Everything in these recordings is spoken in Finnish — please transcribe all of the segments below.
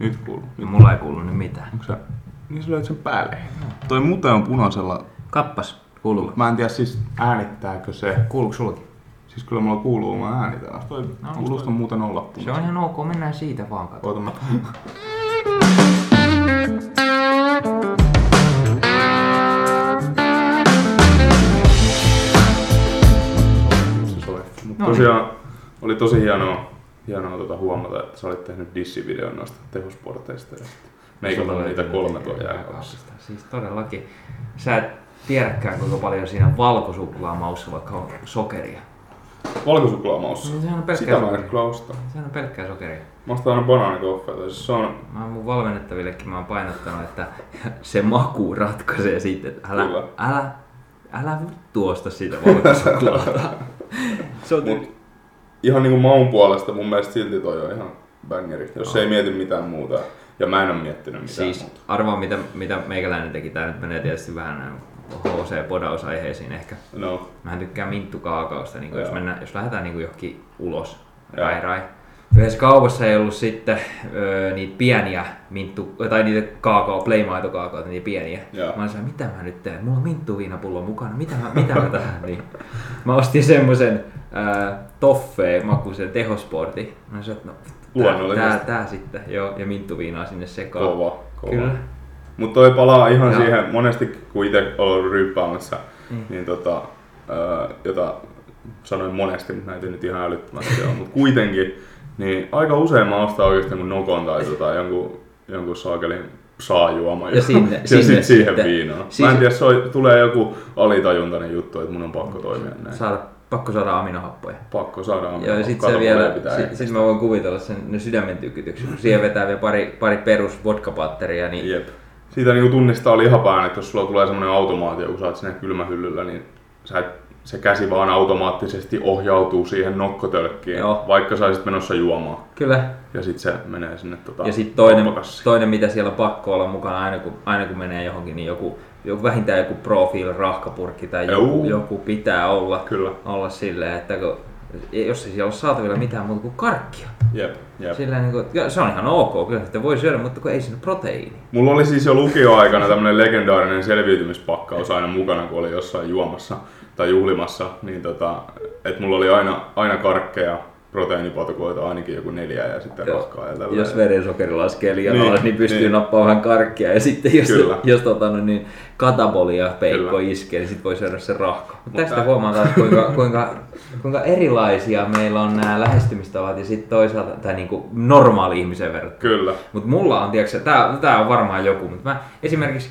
Nyt kuuluu. No, mulla ei kuulu nyt mitään. Onko sä... Niin sä löit sen päälle. Toi mute on punaisella. Kappas, kuuluu. Mä en tiedä siis äänittääkö se. Kuuluuko sullakin? Siis kyllä mulla kuuluu, mä äänitän. Toi No, kuulostaa toi- muuten olla Se on punaisella. ihan ok, mennään siitä vaan kato. Oota mä... Se soi. Mut No tosiaan oli tosi hienoa, hienoa tuota huomata, että sä olit tehnyt dissivideon noista tehosporteista. Meikällä on niitä kolme tuolla jääkaapissa. Siis todellakin. Sä et tiedäkään kuinka paljon siinä valkosuklaamaussa vaikka on sokeria. Valkosuklaamaussa. Niin sehän on pelkkää Sitä mä sokeria. osta. Sehän on pelkkää sokeria. Mä ostan aina banaanitoffeita. Siis se on Mä mun valmennettavillekin mä oon painottanut, että se maku ratkaisee sitten, että älä, Kyllä. älä, älä tuosta siitä valkosuklaata. se on Mut ihan niinku maun puolesta mun mielestä silti toi on ihan bangeri, jos ei mieti mitään muuta. Ja mä en oo miettinyt mitään Siis muuta. arvaa mitä, mitä meikäläinen teki. Tää nyt menee tietysti vähän HC-podausaiheisiin ehkä. No, Mä tykkään minttukaakaosta, niin jos, Joo. mennään, jos lähdetään niin johonkin ulos, Joo. rai rai. Yhdessä kaupassa ei ollut sitten öö, niitä pieniä minttu, tai niitä kaakao, playmaitokaakaoita, niitä pieniä. Joo. Mä sanoin, mitä mä nyt teen? Mulla on minttuviinapullo mukana, mitä mä, mitä mä tähän? Niin. Mä ostin semmosen ää, toffee makuisen tehosportin. Mä sanoin, että no, tää, tää, tää, sitten, joo, ja minttuviinaa sinne sekaan. kova, kova. Kyllä. Mutta toi palaa ihan Joo. siihen, monesti kun itse ollut ryyppäämässä, Niin. niin tota, ää, jota sanoin monesti, mutta näitä nyt ihan älyttömästi ole, mutta kuitenkin, niin aika usein mä ostan oikeasti jonkun nokon tai tota, jonkun, jonkun saakelin saajuoma Ja sinne- ja sinne sit siihen sitten. viinaan. Mä Siis- en tiedä, soi, tulee joku alitajuntainen juttu, että mun on pakko toimia näin. Saada, pakko saada aminohappoja. Pakko saada Joo, ja sitten se vielä, pitää sit, mä voin kuvitella sen ne sydämen tykytyksen. Kun siihen vetää vielä pari, pari perus vodkapatteria, niin Jep. Siitä niinku tunnistaa lihapään, että jos sulla tulee semmoinen automaatio, kun sä oot siinä kylmähyllyllä, niin sä et, se käsi vaan automaattisesti ohjautuu siihen nokkotölkkiin, Joo. vaikka sä olisit menossa juomaan. kyllä. Ja sit se menee sinne tota, Ja sitten toinen, toinen, mitä siellä on pakko olla mukana aina kun, aina kun menee johonkin, niin joku, joku vähintään joku profil rahkapurkki tai joku, joku pitää olla, Kyllä. olla silleen, että kun, jos ei siellä ole saatavilla mitään muuta kuin karkkia. Jep, jep. Silleen, niin kuin, se on ihan ok, kyllä sitä voi syödä, mutta kun ei siinä proteiini. Mulla oli siis jo lukioaikana tämmönen legendaarinen selviytymispakkaus aina mukana, kun oli jossain juomassa tai juhlimassa, niin tota, että mulla oli aina, aina karkkeja, proteiinipatukoita ainakin joku neljä ja sitten Joo. rahkaa ja tälleen. Jos verensokeri laskee liian Niin, niin, alas, niin pystyy niin. nappaamaan vähän karkkia. Ja sitten jos, Kyllä. jos tota, no, niin katabolia peikko Kyllä. iskee, niin sitten voi syödä sen rahka. Mutta Mutta- tästä huomaa taas, kuinka, kuinka, kuinka erilaisia meillä on nämä lähestymistavat ja sitten toisaalta tämä niinku normaali ihmisen verrattuna. Kyllä. Mutta mulla on, tiedätkö, tää, tää on varmaan joku, mutta mä esimerkiksi,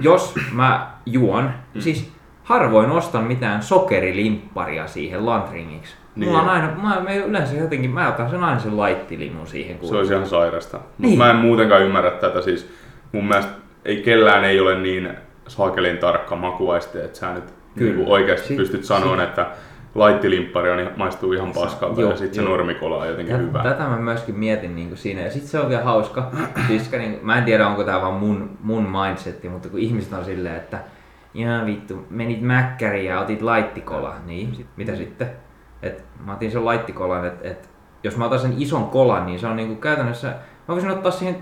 jos mä juon, mm. siis harvoin ostan mitään sokerilimpparia siihen lantringiksi. Niin. Mulla on aina, mä, mä yleensä jotenkin, mä otan sen aina sen laittilimun siihen. Kun... Se olisi ihan sairasta. Mutta Niin. mä en muutenkaan ymmärrä tätä. Siis mun mielestä ei kellään ei ole niin saakelin tarkka makuaisti, että sä nyt Kyllä. niin oikeasti Si- pystyt sanomaan, si- että laittilimppari on, ihan- maistuu ihan paskalta Joo, ja sitten se normikola on jotenkin Tätä, hyvä. tätä mä myöskin mietin niin siinä. Ja sitten se on vielä hauska. Siis, niin, mä en tiedä, onko tämä vaan mun, mun mindsetti, mutta kun ihmiset on silleen, että jaa vittu, menit mäkkäriin ja otit laittikola. Niin, sit, mitä sitten? Et, mä otin sen laittikolan, että et, jos mä otan sen ison kolan, niin se on niinku käytännössä, mä voisin ottaa siihen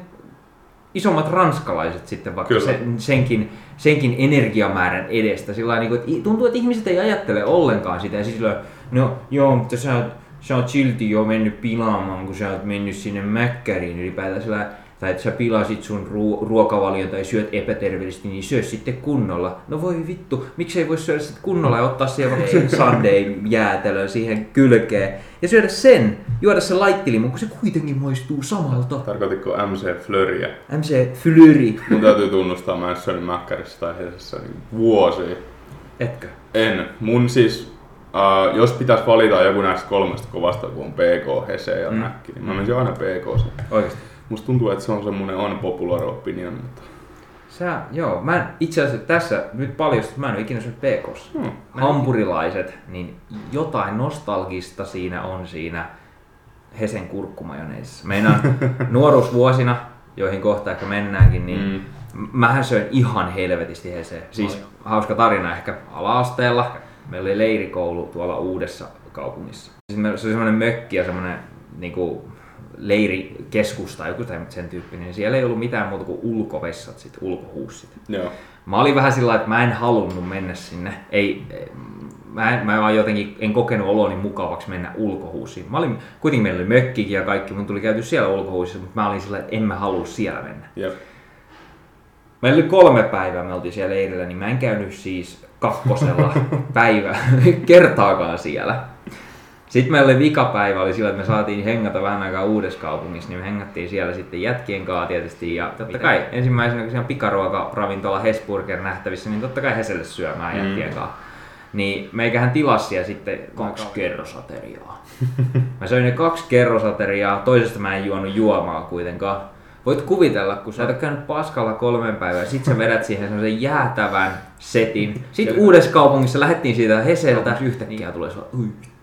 isommat ranskalaiset sitten vaikka Kyllä. se, senkin, senkin energiamäärän edestä. Sillä niin että i- tuntuu, että ihmiset ei ajattele ollenkaan sitä. Ja siis sillä lailla, no joo, mutta sä oot, sä oot silti jo mennyt pilaamaan, kun sä oot mennyt sinne mäkkäriin ylipäätään. Sillä, tai että sä pilasit sun ruo- ruokavalion tai syöt epäterveellisesti, niin syö sitten kunnolla. No voi vittu, miksei voi syödä sitten kunnolla ja ottaa siihen vaikka sen sunday jäätelön siihen kylkeen. Ja syödä sen, juoda se laittilimu, kun se kuitenkin maistuu samalta. Tarkoititko MC Flöriä? MC Fleury. Mun täytyy tunnustaa, mä en syönyt mäkkärissä tai Hesessä niin vuosia. Etkö? En. Mun siis, uh, jos pitäisi valita joku näistä kolmesta kovasta, kun on PK, Hese ja Mm. Mäkki, niin mä menisin aina PK. Oikeesti. Musta tuntuu, että se on semmonen unpopular opinion, mutta... Sä, joo, mä en, itse asiassa tässä nyt paljastut, mä en ole ikinä syönyt PKssa. Hmm. Hampurilaiset, niin jotain nostalgista siinä on siinä Hesen kurkkumajoneisissa. Meinaan nuoruusvuosina, joihin kohta ehkä mennäänkin, niin Mm. mm. mähän söin ihan helvetisti Heseä. Siis hauska tarina ehkä ala-asteella. Meillä oli leirikoulu tuolla uudessa kaupungissa. Siis se oli semmoinen mökki ja semmoinen niinku, leirikeskus tai joku sen tyyppinen, niin siellä ei ollut mitään muuta kuin ulkovessat, sit ulkohuussit. Joo. Mä olin vähän sillä että mä en halunnut mennä sinne. Ei, mä, en, mä vaan jotenkin en kokenut oloni mukavaksi mennä ulkohuusiin. Mä olin, kuitenkin meillä oli mökkikin ja kaikki, mun tuli käyty siellä ulkohuusissa, mutta mä olin sillä että en mä halua siellä mennä. Jep. Meillä oli kolme päivää, me oltiin siellä leirillä, niin mä en käynyt siis kakkosella päivä kertaakaan siellä. Sitten meillä oli vikapäivä, oli sillä, että me saatiin hengata vähän aikaa uudessa kaupungissa, niin me hengattiin siellä sitten jätkien kanssa tietysti. Ja totta kai ensimmäisenä, kun siellä on pikaruokaravintola Hesburger nähtävissä, niin totta kai Heselle syömään mm. jätkien kanssa. Niin meikähän tilasi ja sitten kaksi kerrosateriaa. mä söin ne kaksi kerrosateriaa, toisesta mä en juonut juomaa kuitenkaan. Voit kuvitella, kun sä oot käynyt paskalla kolmen päivää, sit sä vedät siihen semmoisen jäätävän setin. Sitten uudessa kaupungissa lähdettiin siitä Heseltä, yhtäkkiä tulee se,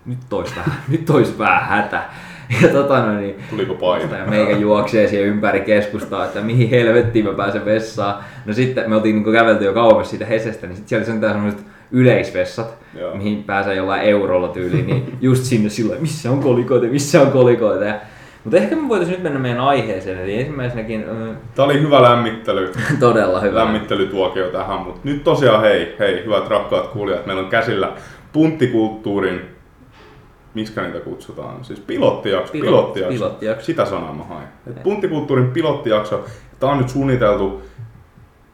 nyt tois vähän, nyt tois vähän hätä. Ja tota no niin, Tuliko paino? Ja meikä juoksee siihen ympäri keskustaa, että mihin helvettiin mä pääsen vessaan. No sitten me oltiin niin kävelty jo kauemmas siitä Hesestä, niin sitten siellä oli sentään semmoiset yleisvessat, Joo. mihin pääsee jollain eurolla tyyliin, niin just sinne silloin, missä on kolikoita, missä on kolikoita. Ja mutta ehkä me voitaisiin nyt mennä meidän aiheeseen, eli ensimmäisenäkin... Tämä oli hyvä lämmittely. Todella hyvä. Lämmittelytuokio tähän, mutta nyt tosiaan hei, hei, hyvät rakkaat kuulijat, meillä on käsillä punttikulttuurin miksi niitä kutsutaan? Siis pilottijakso. Pilot, pilottijakso. pilottijakso. Sitä sanaa mä hain. Et punttikulttuurin pilottijakso. Tämä on nyt suunniteltu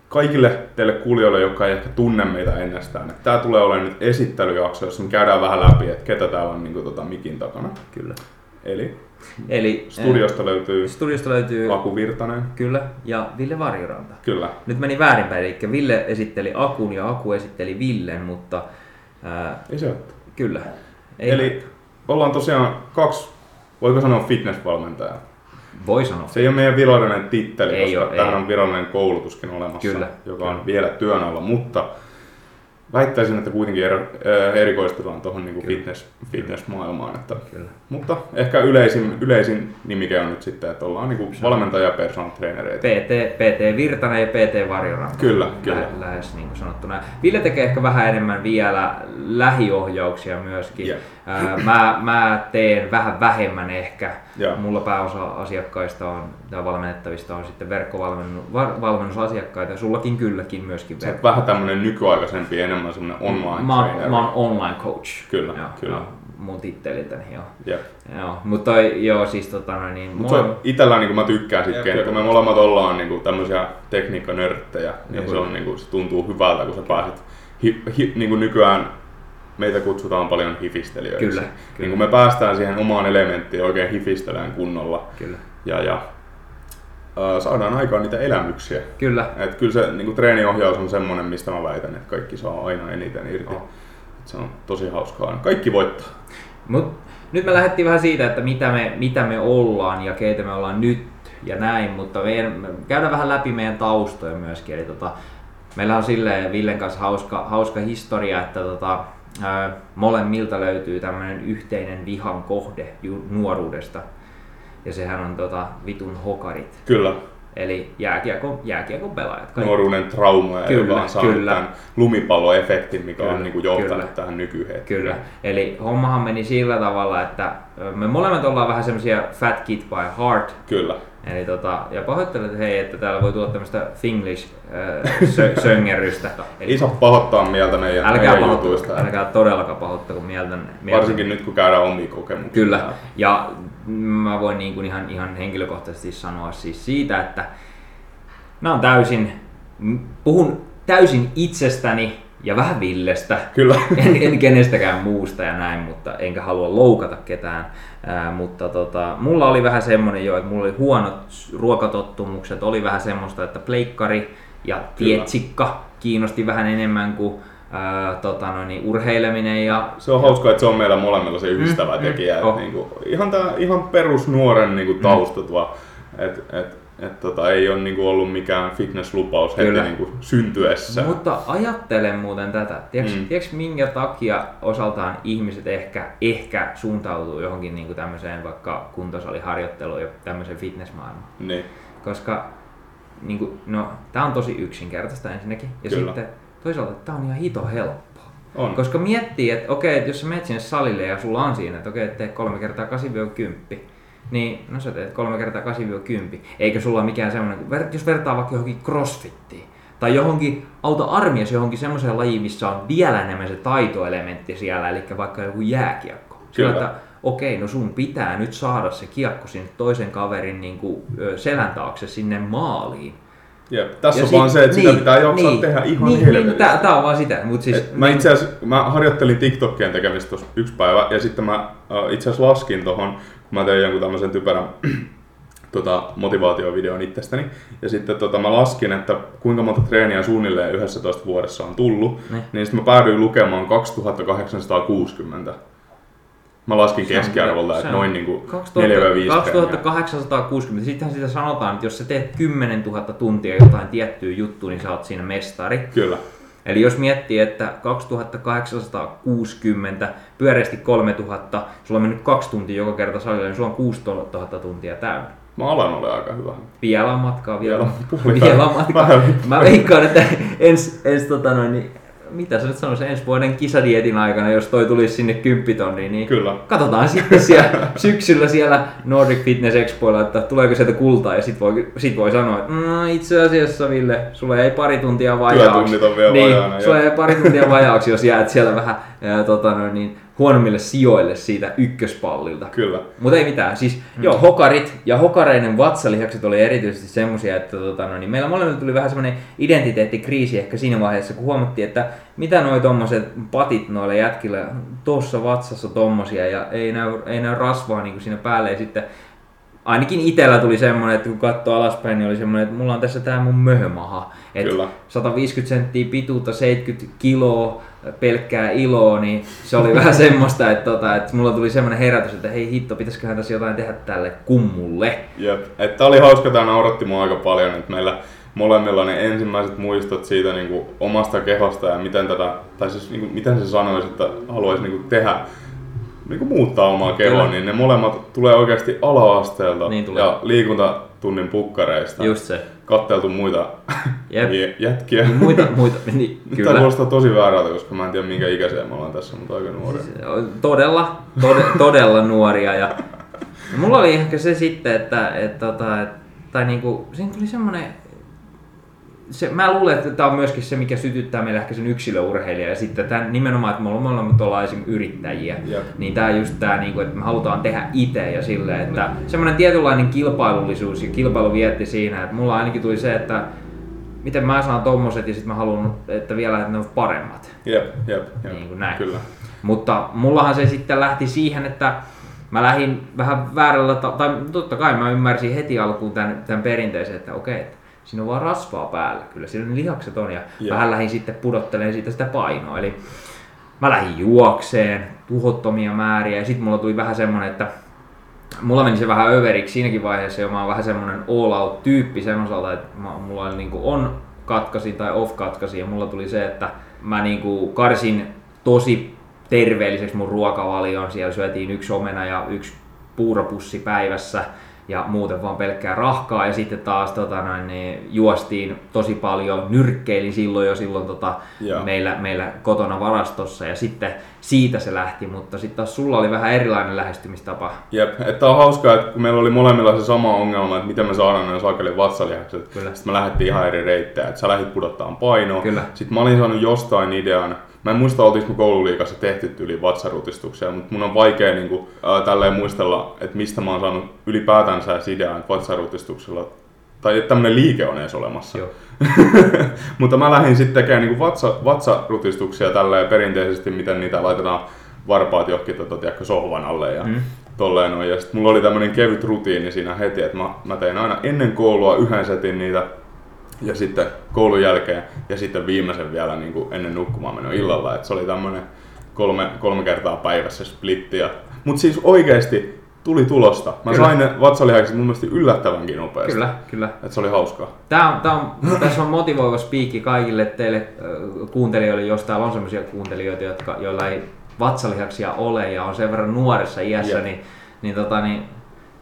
kaikille teille kuulijoille, jotka ei ehkä tunne meitä ennestään. Tämä tulee olemaan nyt esittelyjakso, jossa me käydään vähän läpi, että ketä täällä on niin kuin, tota, mikin takana. Kyllä. Eli Eli studiosta löytyy, studiosta löytyy Aku Virtanen. Kyllä, ja Ville Varjoranta. Kyllä. Nyt meni väärinpäin, eli Ville esitteli Akun ja Aku esitteli Villen, mutta... Ää, ei se Kyllä. Ei Eli ollaan tosiaan kaksi, voiko sanoa fitnessvalmentajaa? Voi sanoa. Se ei ole meidän virallinen titteli, ei koska ole, tähän ei. on virallinen koulutuskin olemassa, Kyllä. joka on vielä työn alla, mutta väittäisin, että kuitenkin er, erikoistutaan tuohon niin fitness, fitness-maailmaan. Että, Kyllä. Mutta ehkä yleisin, yleisin nimike on nyt sitten, että ollaan niin valmentaja ja personal trainereita. PT, PT Virtanen ja PT Varjoranta. Kyllä, kyllä. Lä, lähes niin kuin sanottuna. Ville tekee ehkä vähän enemmän vielä lähiohjauksia myöskin. Yeah. Mä, mä teen vähän vähemmän ehkä. Yeah. Mulla pääosa asiakkaista on, tai valmennettavista on sitten verkkovalmennusasiakkaita. Sullakin kylläkin myöskin. Sä vähän tämmönen nykyaikaisempi, enemmän semmonen online mä, trainer. Mä oon online coach. Kyllä, joo, kyllä. Joo, mun titteliltäni, joo. Yep. joo. Mutta joo, siis tota niin... Mut mulla... itellä niin mä tykkään sit kentä, kun me molemmat ollaan niin tämmöisiä tekniikkanörttejä, niin se, on, niin kuin, se tuntuu hyvältä, kun sä pääset hi, hi, niin kuin nykyään meitä kutsutaan paljon hifistelijöiksi. Kyllä, kyllä. Niin kun me päästään siihen omaan elementtiin oikein hifistelemään kunnolla. Kyllä. Ja, ja saadaan aikaan niitä elämyksiä. Kyllä. Et kyllä se niin treeniohjaus on semmoinen, mistä mä väitän, että kaikki saa aina eniten irti. Oh. Et se on tosi hauskaa. Kaikki voittaa. Mut, nyt me lähdettiin vähän siitä, että mitä me, mitä me ollaan ja keitä me ollaan nyt ja näin, mutta meidän, me käydään vähän läpi meidän taustoja myöskin. Eli tota, meillä on silleen Villen kanssa hauska, hauska historia, että tota, molemmilta löytyy tämmöinen yhteinen vihan kohde nuoruudesta. Ja sehän on tota, vitun hokarit. Kyllä. Eli jääkiekon, jääkiekon pelaajat. Kaikki. Nuoruuden trauma, kyllä, joka on saanut kyllä. tämän lumipalloefektin, mikä kyllä, on niin kuin johtanut kyllä. tähän nykyhetkeen. Kyllä. Eli hommahan meni sillä tavalla, että me molemmat ollaan vähän semmoisia fat kid by heart. Kyllä. Eli tota, ja pahoittelen, että hei, että täällä voi tulla tämmöistä Finglish äh, sö- söngerrystä. Eli, Isä pahoittaa mieltä meidän, älkää meidän jutuista. Älkää todellakaan pahoittako mieltä, mieltä. Varsinkin nyt kun käydään omia kokemuksia. Kyllä, ja mä voin niin kuin ihan, ihan henkilökohtaisesti sanoa siis siitä, että mä on täysin, puhun täysin itsestäni ja vähän Villestä. Kyllä. En, en kenestäkään muusta ja näin, mutta enkä halua loukata ketään. Ää, mutta tota, mulla oli vähän semmonen jo, että mulla oli huonot ruokatottumukset, oli vähän semmoista, että pleikkari ja tietsikka kiinnosti vähän enemmän kuin ää, tota, no niin, urheileminen. Ja, se on hauskaa, että se on meillä molemmilla se yhdistävä mm, tekijä. Mm, oh. niin kuin, ihan, tää, ihan perusnuoren niin kuin, tausta mm. tuo, et, et, et, tota, ei ole niin kuin, ollut mikään fitnesslupaus heti niin kuin, syntyessä. Mutta ajattelen muuten tätä. Tiedätkö, mm. tiedätkö minkä takia osaltaan ihmiset ehkä, ehkä suuntautuu johonkin niin kuin tämmöiseen vaikka kuntosaliharjoitteluun ja tämmöiseen fitnessmaailmaan? Niin. Koska niin kuin, no, tämä on tosi yksinkertaista ensinnäkin. Ja Kyllä. sitten toisaalta tämä on ihan hito helppoa. On. Koska miettii, että okei, että jos sä menet sinne salille ja sulla on siinä, että okei, tee kolme kertaa 8-10, niin no sä teet kolme kertaa 8-10. Eikä sulla ole mikään semmoinen, jos vertaa vaikka johonkin crossfittiin, tai johonkin, auta armias johonkin semmoiseen lajiin, missä on vielä enemmän se taitoelementti siellä, eli vaikka joku jääkiekko. Sillä, Kyllä. että okei, no sun pitää nyt saada se kiekko sinne toisen kaverin niin kuin, selän taakse sinne maaliin. Jep. Tässä Ja on sit- vaan se, että sitä pitää jaksaa niin, tehdä ihan niin, helvetisti. niin, tää, tää on vaan sitä. Mut siis, Et mä itse asiassa mä harjoittelin TikTokien tekemistä tuossa yksi päivä ja sitten mä äh, itse asiassa laskin tohon, kun mä tein jonkun tämmöisen typerän tota, motivaatiovideon itsestäni. Ja sitten tota, mä laskin, että kuinka monta treeniä suunnilleen 11 vuodessa on tullut. Ne. Niin sitten mä päädyin lukemaan 2860. Mä laskin keskiarvolta, että noin 2000 4-5 treeniä. 2860. Sittenhän sitä sanotaan, että jos sä teet 10 000 tuntia jotain tiettyä juttua, niin sä oot siinä mestari. Kyllä, Eli jos miettii, että 2860, pyöreästi 3000, sulla on mennyt kaksi tuntia joka kerta salille, niin sulla on 6000 tuntia täynnä. mä alan ole aika hyvä. Vielä on matkaa, vielä, Vielä vielä on matkaa. Vähän. Mä veikkaan, että ens, ens tota noin, niin, mitä sä nyt sanoisit, ensi vuoden kisadietin aikana, jos toi tulisi sinne 10 tonniin, niin Kyllä. katsotaan sitten siellä syksyllä siellä Nordic Fitness Expoilla, että tuleeko sieltä kultaa ja sit voi, sit voi sanoa, että mm, itse asiassa Ville, sulla ei pari tuntia vajaaksi. Työtunnit on vielä niin, vajaana, sulla joo. ei pari tuntia vajaaksi, jos jäät siellä vähän ää, tota, niin, huonommille sijoille siitä ykköspallilta. Kyllä. Mutta ei mitään, siis mm. joo, hokarit ja hokareiden vatsalihakset oli erityisesti semmosia, että tota, no, niin meillä molemmilla tuli vähän semmoinen identiteettikriisi ehkä siinä vaiheessa, kun huomattiin, että mitä noi tommoset patit noilla jätkillä, tuossa vatsassa tommosia ja ei näy, ei näy rasvaa niin kuin siinä päälle ja sitten ainakin itellä tuli semmoinen, että kun katsoo alaspäin, niin oli semmoinen, että mulla on tässä tää mun möhömaha. Et Kyllä. 150 senttiä pituutta, 70 kiloa, pelkkää iloa, niin se oli vähän semmoista, että, tota, että mulla tuli semmoinen herätys, että hei hitto, pitäisiköhän tässä jotain tehdä tälle kummulle. Jep. Että oli hauska, tää nauratti mua aika paljon, että meillä molemmilla ne ensimmäiset muistot siitä niin kuin omasta kehosta ja miten tätä, tai siis niin kuin, miten se sanoisi, että haluaisi niin kuin tehdä, niin kuin muuttaa omaa kehoa, Kyllä. niin ne molemmat tulee oikeasti ala-asteelta Niin tulee. ja liikuntatunnin pukkareista. Just se. Katteltu muita Jep. jä- jätkiä. Muita, muita, niin, Tämä kyllä. kuulostaa tosi väärältä, koska mä en tiedä minkä ikäisiä me ollaan tässä, mutta aika nuoria. Todella, tode, todella nuoria. Ja mulla oli ehkä se sitten, että, että, tota, että tai niinku, siinä tuli semmoinen se, mä luulen, että tämä on myöskin se, mikä sytyttää meillä ehkä sen yksilöurheilija ja sitten tämän, nimenomaan, että me ollaan molemmat ollaan esimerkiksi yrittäjiä, Jep. niin tämä just tämä, niinku, että me halutaan tehdä itse ja silleen, että semmoinen tietynlainen kilpailullisuus ja kilpailuvietti siinä, että mulla ainakin tuli se, että miten mä saan tommoset ja sitten mä haluan, että vielä että ne on paremmat. Jep, jep, jep. Niin kuin näin. Kyllä. Mutta mullahan se sitten lähti siihen, että mä lähdin vähän väärällä, ta- tai totta kai mä ymmärsin heti alkuun tämän, tämän perinteisen, että okei, että siinä on vaan rasvaa päällä, kyllä. Siinä ne lihakset on, ja Joo. vähän lähdin sitten pudottelemaan siitä sitä painoa, eli mä lähdin juokseen tuhottomia määriä, ja sitten mulla tuli vähän semmonen, että mulla meni se vähän överiksi siinäkin vaiheessa, ja mä oon vähän semmonen all out tyyppi sen osalta, että mulla oli niinku on katkasi tai off katkasi, ja mulla tuli se, että mä niinku karsin tosi terveelliseksi mun ruokavalion. Siellä syötiin yksi omena ja yksi puuropussi päivässä ja muuten vaan pelkkää rahkaa. Ja sitten taas tota, noin, niin, juostiin tosi paljon, nyrkkeilin silloin jo silloin tota, meillä, meillä kotona varastossa ja sitten siitä se lähti, mutta sitten taas sulla oli vähän erilainen lähestymistapa. Jep, että on hauskaa, että kun meillä oli molemmilla se sama ongelma, että miten me saadaan ne saakelin vatsalihakset. Kyllä. Sitten me lähdettiin ihan eri reittejä, että sä lähdit pudottaa painoa. Kyllä. Sitten mä olin saanut jostain idean. Mä en muista, oltiinko me koululiikassa tehty yli vatsarutistuksia, mutta mun on vaikea niin kuin, ää, tälleen muistella, että mistä mä oon saanut ylipäätänsä idean, että vatsarutistuksella tai että tämmöinen liike on edes olemassa. Joo. Mutta mä lähdin sitten tekemään niin vatsa, vatsarutistuksia tälleen perinteisesti, miten niitä laitetaan varpaat johonkin tota, tiedätkö, sohvan alle ja Mm. tolleen noin. Ja sitten mulla oli tämmönen kevyt rutiini siinä heti, että mä, mä tein aina ennen koulua yhden setin niitä ja sitten koulun jälkeen ja sitten viimeisen vielä niin kuin ennen nukkumaan menoa illalla. Et se oli tämmönen kolme, kolme kertaa päivässä splitti. Ja... Mut siis oikeesti tuli tulosta. Mä Kyllä. sain ne vatsalihakset mun mielestä yllättävänkin nopeasti. Kyllä, kyllä. Et se oli hauskaa. Tää on, tää on, tässä on motivoiva spiikki kaikille teille äh, kuuntelijoille, jos täällä on sellaisia kuuntelijoita, jotka, joilla ei vatsalihaksia ole ja on sen verran nuoressa iässä, Jep. niin, niin, tota, niin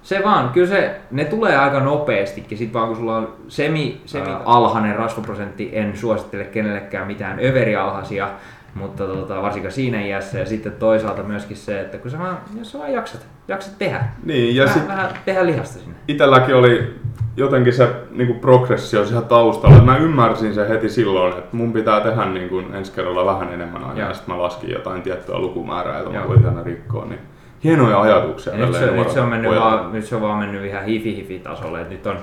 se vaan, kyllä se, ne tulee aika nopeastikin, sit vaan kun sulla on semi, semi alhainen rasvaprosentti, en suosittele kenellekään mitään överialhaisia, mutta tota, varsinkaan siinä iässä ja sitten toisaalta myöskin se, että kun sä vaan, jos sä vaan jaksat, jaksat tehdä, Niin, ja vähän, sit vähän tehdä lihasta sinne. itelläkin oli jotenkin se niinku progressio siellä taustalla. Mä ymmärsin sen heti silloin, että mun pitää tehdä niinku ensi kerralla vähän enemmän aina. Joo. Ja sitten mä laskin jotain tiettyä lukumäärää, jota mä voisin aina rikkoa. Niin hienoja ajatuksia. Ja nyt, se, nyt, se on mennyt vaan, nyt se on vaan mennyt ihan hifi-hifi-tasolle. Nyt on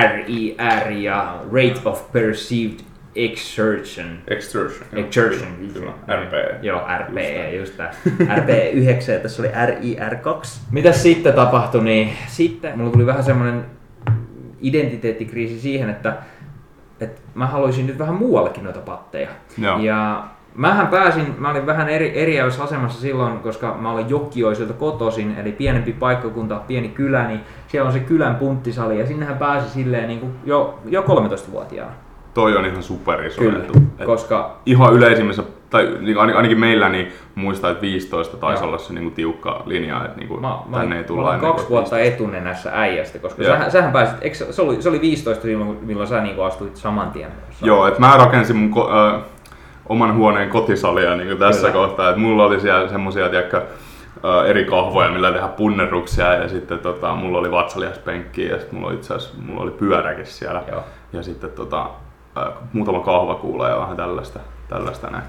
RER ja Rate of Perceived Exertion. Exertion. joo. Exertion. Kyllä, RP. Joo, RP, just tää. RP9 ja tässä oli RIR2. Mitä sitten tapahtui, niin sitten mulla tuli vähän semmonen identiteettikriisi siihen, että, että mä haluaisin nyt vähän muuallekin noita patteja. Joo. Ja mähän pääsin, mä olin vähän eri, eriävässä asemassa silloin, koska mä olen Jokkioisilta kotoisin, eli pienempi paikkakunta, pieni kylä, niin siellä on se kylän punttisali ja sinnehän pääsi silleen niin kuin jo, jo 13-vuotiaana. Toi on ihan super iso Kyllä, etu. Et koska Ihan yleisimmissä, tai niin ain- ainakin meillä, niin muistaa, että 15 taisi Joo. olla se niinku tiukka linja, että niinku Mä, mä, tänne ei mä tulla olen ennen kaksi kuin vuotta etunenässä äijästä, koska Joo. sähän, sähän pääsit, eikö, se, oli, se oli 15 silloin, milloin sä niin astuit saman tien. Joo, että mä rakensin mun ko- ö, oman huoneen kotisalia niin tässä Kyllä. kohtaa, että mulla oli siellä semmosia, tiedätkö, ö, eri kahvoja, millä tehdä punnerruksia ja sitten tota, mulla oli vatsaliaspenkki ja sitten mulla oli itse asiassa mulla oli pyöräkin siellä Joo. ja sitten tota, muutama kahvakuula ja vähän tällaista, tällaista näin.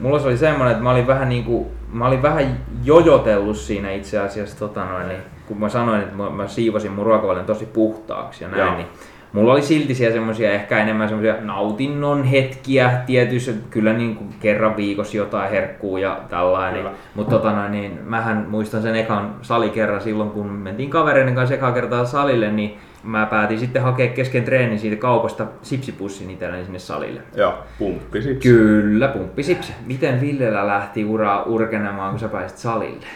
Mulla se oli semmoinen, että mä olin vähän niinku, mä olin vähän jojotellut siinä itse asiassa, tota noin, niin, kun mä sanoin, että mä, mä siivosin mun ruokavalion tosi puhtaaksi ja näin, Joo. niin mulla oli silti siellä semmosia ehkä enemmän semmosia nautinnon hetkiä tietyissä, kyllä niin kuin kerran viikossa jotain herkkuu ja tällainen. Mutta tota noin, niin mähän muistan sen ekan salikerran silloin, kun mentiin kavereiden kanssa ekaa kertaa salille, niin mä päätin sitten hakea kesken treenin siitä kaupasta sipsipussin itselleni sinne salille. Ja pumppi sit. Kyllä, pumppisipsi. Miten Villellä lähti ura urkenemaan, kun sä pääsit salille?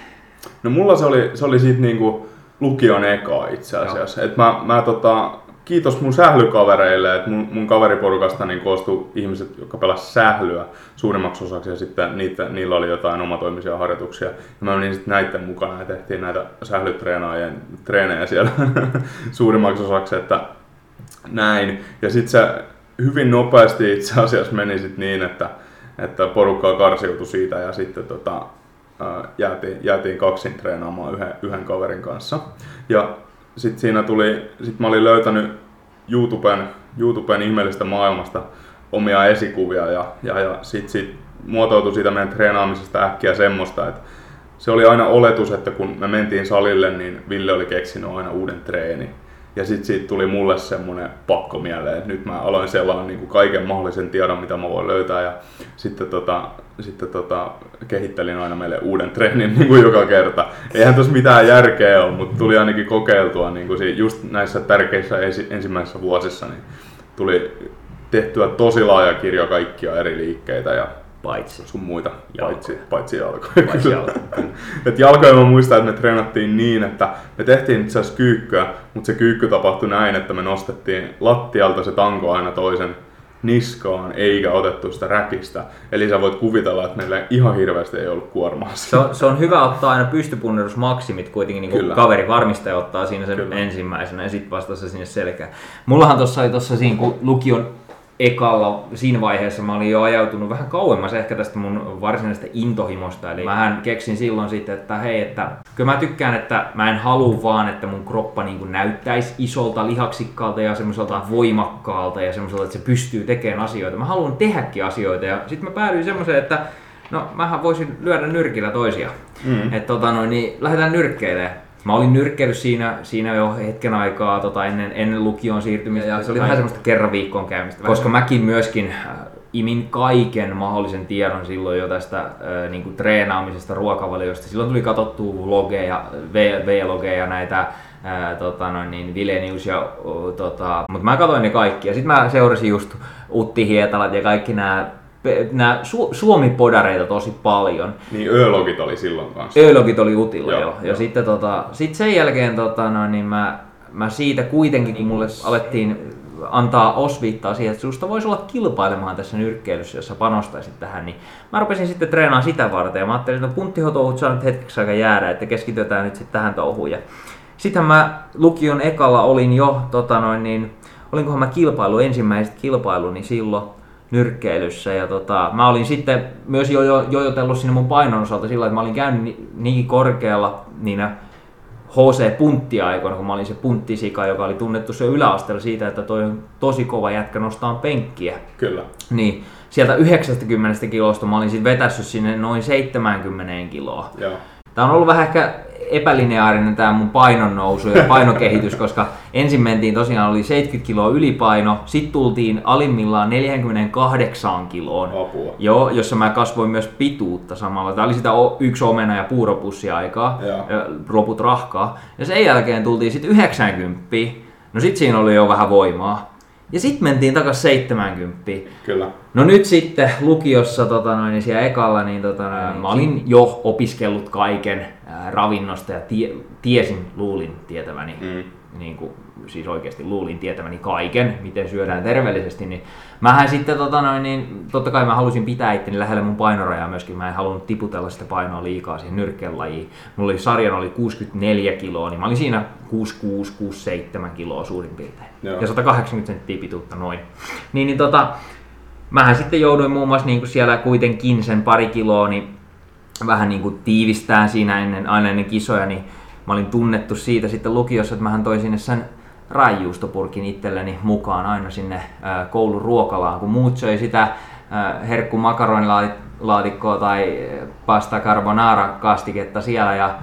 No mulla se oli, se oli siitä niinku lukion eka itse asiassa. Et mä, mä tota, kiitos mun sählykavereille, että mun, mun kaveriporukasta niin koostui ihmiset, jotka pelas sählyä suurimmaksi osaksi ja sitten niitä, niillä oli jotain omatoimisia harjoituksia. Ja mä menin sitten näiden mukana ja tehtiin näitä sählytreenaajien treenejä siellä suurimmaksi osaksi, että näin. Ja sitten se hyvin nopeasti itse asiassa meni sit niin, että, että porukkaa karsiutui siitä ja sitten tota, ää, jäätiin, jäätiin kaksin treenaamaan yhden, yhden kaverin kanssa. Ja sitten siinä tuli, sit mä olin löytänyt YouTuben, YouTuben ihmeellistä maailmasta omia esikuvia ja, ja, ja sitten sit muotoutui siitä meidän treenaamisesta äkkiä semmoista, että se oli aina oletus, että kun me mentiin salille, niin Ville oli keksinyt aina uuden treeni. Ja sitten siitä tuli mulle semmoinen pakko mieleen, että nyt mä aloin selaan niin kuin kaiken mahdollisen tiedon, mitä mä voin löytää. Ja sitten, tota, sitten tota, kehittelin aina meille uuden treenin niin kuin joka kerta. Eihän tuossa mitään järkeä ole, mutta tuli ainakin kokeiltua niin kuin just näissä tärkeissä ensi, ensimmäisissä vuosissa. Niin tuli tehtyä tosi laaja kirjo kaikkia eri liikkeitä ja Paitsi. sun muita, Jalkoja. paitsi, paitsi jalkoja. Paitsi jalkoja. Et jalkoja mä muistan, että me treenattiin niin, että me tehtiin itse asiassa kyykkyä, mutta se kyykky tapahtui näin, että me nostettiin lattialta se tanko aina toisen niskaan, eikä otettu sitä räkistä. Eli sä voit kuvitella, että meillä ihan hirveästi ei ollut kuormaa. Se on, se on hyvä ottaa aina pystypunnerusmaksimit kuitenkin, niin kuin kaveri varmistaja ottaa siinä sen Kyllä. ensimmäisenä ja sitten vasta se sinne selkään. Mullahan tuossa oli tuossa siinä kun lukion ekalla, siinä vaiheessa mä olin jo ajautunut vähän kauemmas ehkä tästä mun varsinaisesta intohimosta. Eli mähän keksin silloin sitten, että hei, että kyllä mä tykkään, että mä en halua vaan, että mun kroppa niin kuin näyttäisi isolta lihaksikkaalta ja semmoiselta voimakkaalta ja semmoiselta, että se pystyy tekemään asioita. Mä haluan tehdäkin asioita ja sitten mä päädyin semmoiseen, että no mähän voisin lyödä nyrkillä toisia. Mm. Että tota noin, niin lähdetään nyrkkeilemään. Mä olin nyrkkeily siinä, siinä jo hetken aikaa tota, ennen, ennen lukioon siirtymistä. Ja se oli vähän semmoista kerran viikkoon käymistä. Koska mäkin myöskin äh, imin kaiken mahdollisen tiedon silloin jo tästä äh, niin kuin treenaamisesta, ruokavaliosta. Silloin tuli katsottua vlogeja, V-logeja, näitä ää, tota noin, niin Vilenius ja o, tota, mutta mä katsoin ne kaikki ja sitten mä seurasin just Utti Hietalat ja kaikki nämä nämä Su- Suomi-podareita tosi paljon. Niin Ölogit oli silloin kanssa. Öölogit oli Utilla Joo, jo. Ja joo. sitten tota, sit sen jälkeen tota, no, niin mä, mä siitä kuitenkin, kun mulle alettiin antaa osviittaa siihen, että susta voisi olla kilpailemaan tässä nyrkkeilyssä, jos sä panostaisit tähän, niin mä rupesin sitten treenaamaan sitä varten. Ja mä ajattelin, että no punttihotouhut saa nyt hetkeksi aika jäädä, että keskitytään nyt sitten tähän touhuun. Ja Sittenhän mä lukion ekalla olin jo, tota noin, niin, olinkohan mä kilpailu, ensimmäiset kilpailuni silloin, nyrkkeilyssä. Ja tota, mä olin sitten myös jo, jo, jojotellut sinne mun painon osalta sillä, että mä olin käynyt ni, niin korkealla niinä HC-punttiaikoina, kun mä olin se punttisika, joka oli tunnettu se yläasteella siitä, että toi on tosi kova jätkä nostaa penkkiä. Kyllä. Niin sieltä 90 kilosta mä olin sitten vetässyt sinne noin 70 kiloa. Joo. Tämä on ollut vähän ehkä epälineaarinen tämä mun painon nousu ja painokehitys, koska ensin mentiin tosiaan oli 70 kiloa ylipaino, sitten tultiin alimmillaan 48 kiloon, Apua. Joo, jossa mä kasvoin myös pituutta samalla. Tämä oli sitä yksi omena ja puuropussi aikaa, loput rahkaa. Ja sen jälkeen tultiin sitten 90. No sit siinä oli jo vähän voimaa. Ja sitten mentiin takas 70. Kyllä. No nyt sitten lukiossa tota noin, niin siellä ekalla, niin tota noin, mä olin jo opiskellut kaiken ää, ravinnosta ja tie, tiesin, luulin tietäväni, Mm. niin kuin, siis oikeasti luulin tietäväni kaiken, miten syödään terveellisesti, niin mähän sitten tota noin, niin totta kai mä halusin pitää itteni lähellä mun painorajaa myöskin, mä en halunnut tiputella sitä painoa liikaa siihen nyrkkeenlajiin. Mulla oli sarjan oli 64 kiloa, niin mä olin siinä 66-67 kiloa suurin piirtein. Joo. Ja 180 senttiä pituutta noin. Niin, niin tota, mähän sitten jouduin muun muassa niin kuin siellä kuitenkin sen pari kiloa niin vähän niin kuin tiivistään siinä ennen, aina ennen kisoja, niin mä olin tunnettu siitä sitten lukiossa, että mähän toin sinne sen raijuustopurkin itselleni mukaan aina sinne koulun ruokalaan, kun muut söi sitä herkku makaronilaatikkoa tai pasta carbonara kastiketta siellä ja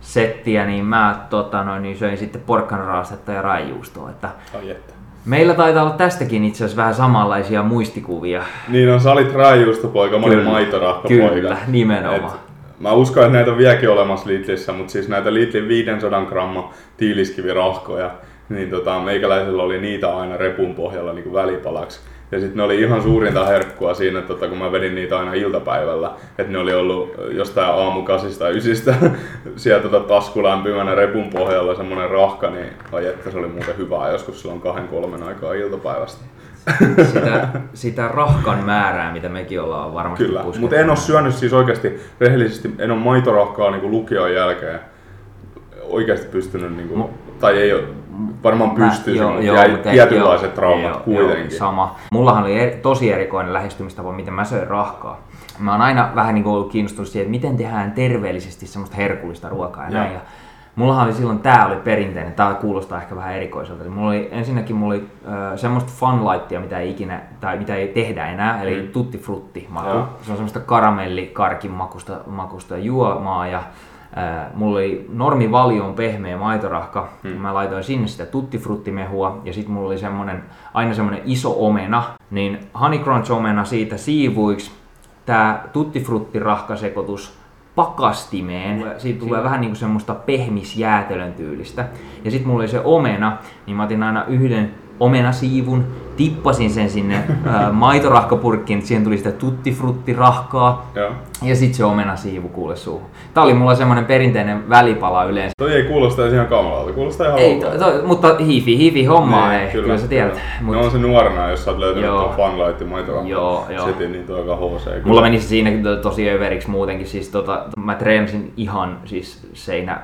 settiä, niin mä tota, noin, niin söin sitten porkkanaraastetta ja raijuustoa. Että Ai että. meillä taitaa olla tästäkin itse asiassa vähän samanlaisia muistikuvia. Niin on, sä olit raajuustopoika, mä olin Kyllä. maitorahkapoika. Kyllä, nimenomaan. Et Mä uskon, että näitä on vieläkin olemassa Lidlissä, mutta siis näitä Lidlin 500 gramma tiiliskivirahkoja, niin tota, meikäläisellä oli niitä aina repun pohjalla niin kuin välipalaksi. Ja sitten ne oli ihan suurinta herkkua siinä, että tota, kun mä vedin niitä aina iltapäivällä, että ne oli ollut jostain aamukasista ysistä sieltä tota, taskulämpimänä repun pohjalla semmonen rahka, niin ai että se oli muuten hyvää joskus silloin kahden kolmen aikaa iltapäivästä. Sitä, sitä rahkan määrää, mitä mekin ollaan varmasti Kyllä, mutta en ole syönyt siis oikeasti rehellisesti, en ole maitorahkaa niin lukion jälkeen oikeasti pystynyt, niin kuin, tai ei ole, varmaan pystyisi, mutta jäi mutta tietynlaiset joo, traumat joo, kuitenkin. Joo, sama. Mullahan oli eri, tosi erikoinen lähestymistapa, miten mä söin rahkaa. Mä oon aina vähän niin ollut kiinnostunut siitä, että miten tehdään terveellisesti semmoista herkullista ruokaa ja Joo. näin. Ja mullahan oli silloin, tää oli perinteinen, tää kuulostaa ehkä vähän erikoiselta. Eli mulla oli, ensinnäkin mulla oli äh, semmoista funlightia, mitä ei ikinä, tai mitä ei tehdä enää, eli Mm. tutti frutti maku. Joo. Se on semmoista karamellikarkin makusta, makusta juomaa ja Ää, mulla oli normivalioon pehmeä maitorahka. Hmm. Mä laitoin sinne sitä tuttifruttimehua ja sitten mulla oli semmonen, aina semmonen iso omena. Niin honey crunch omena siitä siivuiksi. Tää tuttifruttirahkasekoitus pakastimeen. Siitä tulee vähän niinku semmoista pehmisjäätelön tyylistä. Ja sitten mulla oli se omena, niin mä otin aina yhden omenasiivun, tippasin sen sinne ää, maitorahkapurkkiin, siihen tuli sitä tuttifruttirahkaa. Joo. Ja sit se omenasiivu kuule suuhun. Tää oli mulla semmonen perinteinen välipala yleensä. Toi ei kuulosta edes ihan kamalalta, kuulostaa ihan Ei, to, to, mutta hiifi, hiifi hommaa, Niin, ei, kyllä, kyllä sä tiedät. Mut... Mut, No on se nuorena, jos sä oot löytänyt Joo. tuon Funlight maitorahka Joo, joo. setin, niin tuo aika HC. kyllä. mulla meni se siinäkin to- tosi överiksi muutenkin. Siis tota, mä treenasin ihan siis seinä,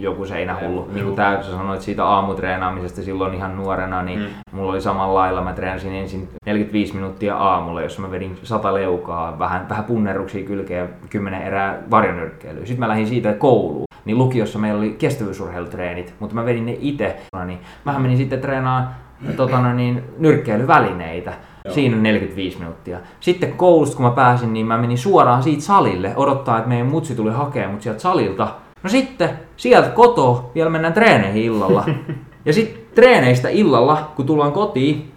joku seinähullu. Niin kuin tää, sä sanoit siitä aamutreenaamisesta silloin ihan nuorena, niin Mm. mulla oli samalla lailla. Mä treenasin ensin 45 minuuttia aamulla, jossa mä vedin 100 leukaa, vähän, vähän punnerruksia kylkeen ja 10 erää varjonyrkkeilyä. Sitten mä lähdin siitä kouluun. Niin lukiossa meillä oli kestävyysurheilutreenit, mutta mä vedin ne itse. Niin mähän menin sitten treenaamaan tota, no niin, nyrkkeilyvälineitä. Joo. Siinä 45 minuuttia. Sitten koulusta kun mä pääsin, niin mä menin suoraan siitä salille odottaa, että meidän mutsi tuli hakemaan mut sieltä salilta. No sitten sieltä kotoa vielä mennään treeneihin illalla. ja sitten treeneistä illalla, kun tullaan kotiin,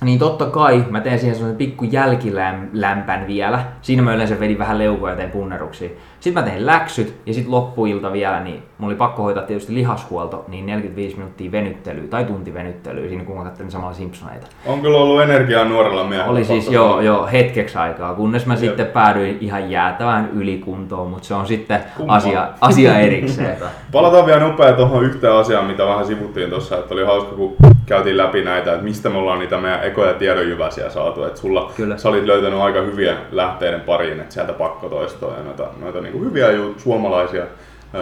niin totta kai mä teen siihen semmoisen pikku jälkilämpän vielä. Siinä mä yleensä vedin vähän leukoja ja tein punneruksia. Sitten mä tein läksyt ja sitten loppuilta vielä, niin mulla oli pakko hoitaa tietysti lihashuolto, niin 45 minuuttia venyttelyä tai tunti venyttelyä siinä kun mä katselin samalla Simpsoneita. On kyllä ollut energiaa nuorella miehellä. Oli siis pakko joo, joo, hetkeksi aikaa, kunnes mä Jep. sitten päädyin ihan jäätävään ylikuntoon, mutta se on sitten Kummaa. asia, asia erikseen. Palataan vielä nopea tuohon yhteen asiaan, mitä vähän sivuttiin tuossa, että oli hauska, kun käytiin läpi näitä, että mistä me ollaan niitä meidän ekoja tiedonjyväsiä saatu. Että sulla, Kyllä. sä olit löytänyt aika hyviä lähteiden pariin, että sieltä pakkotoistoa ja noita, noita niin hyviä ju- suomalaisia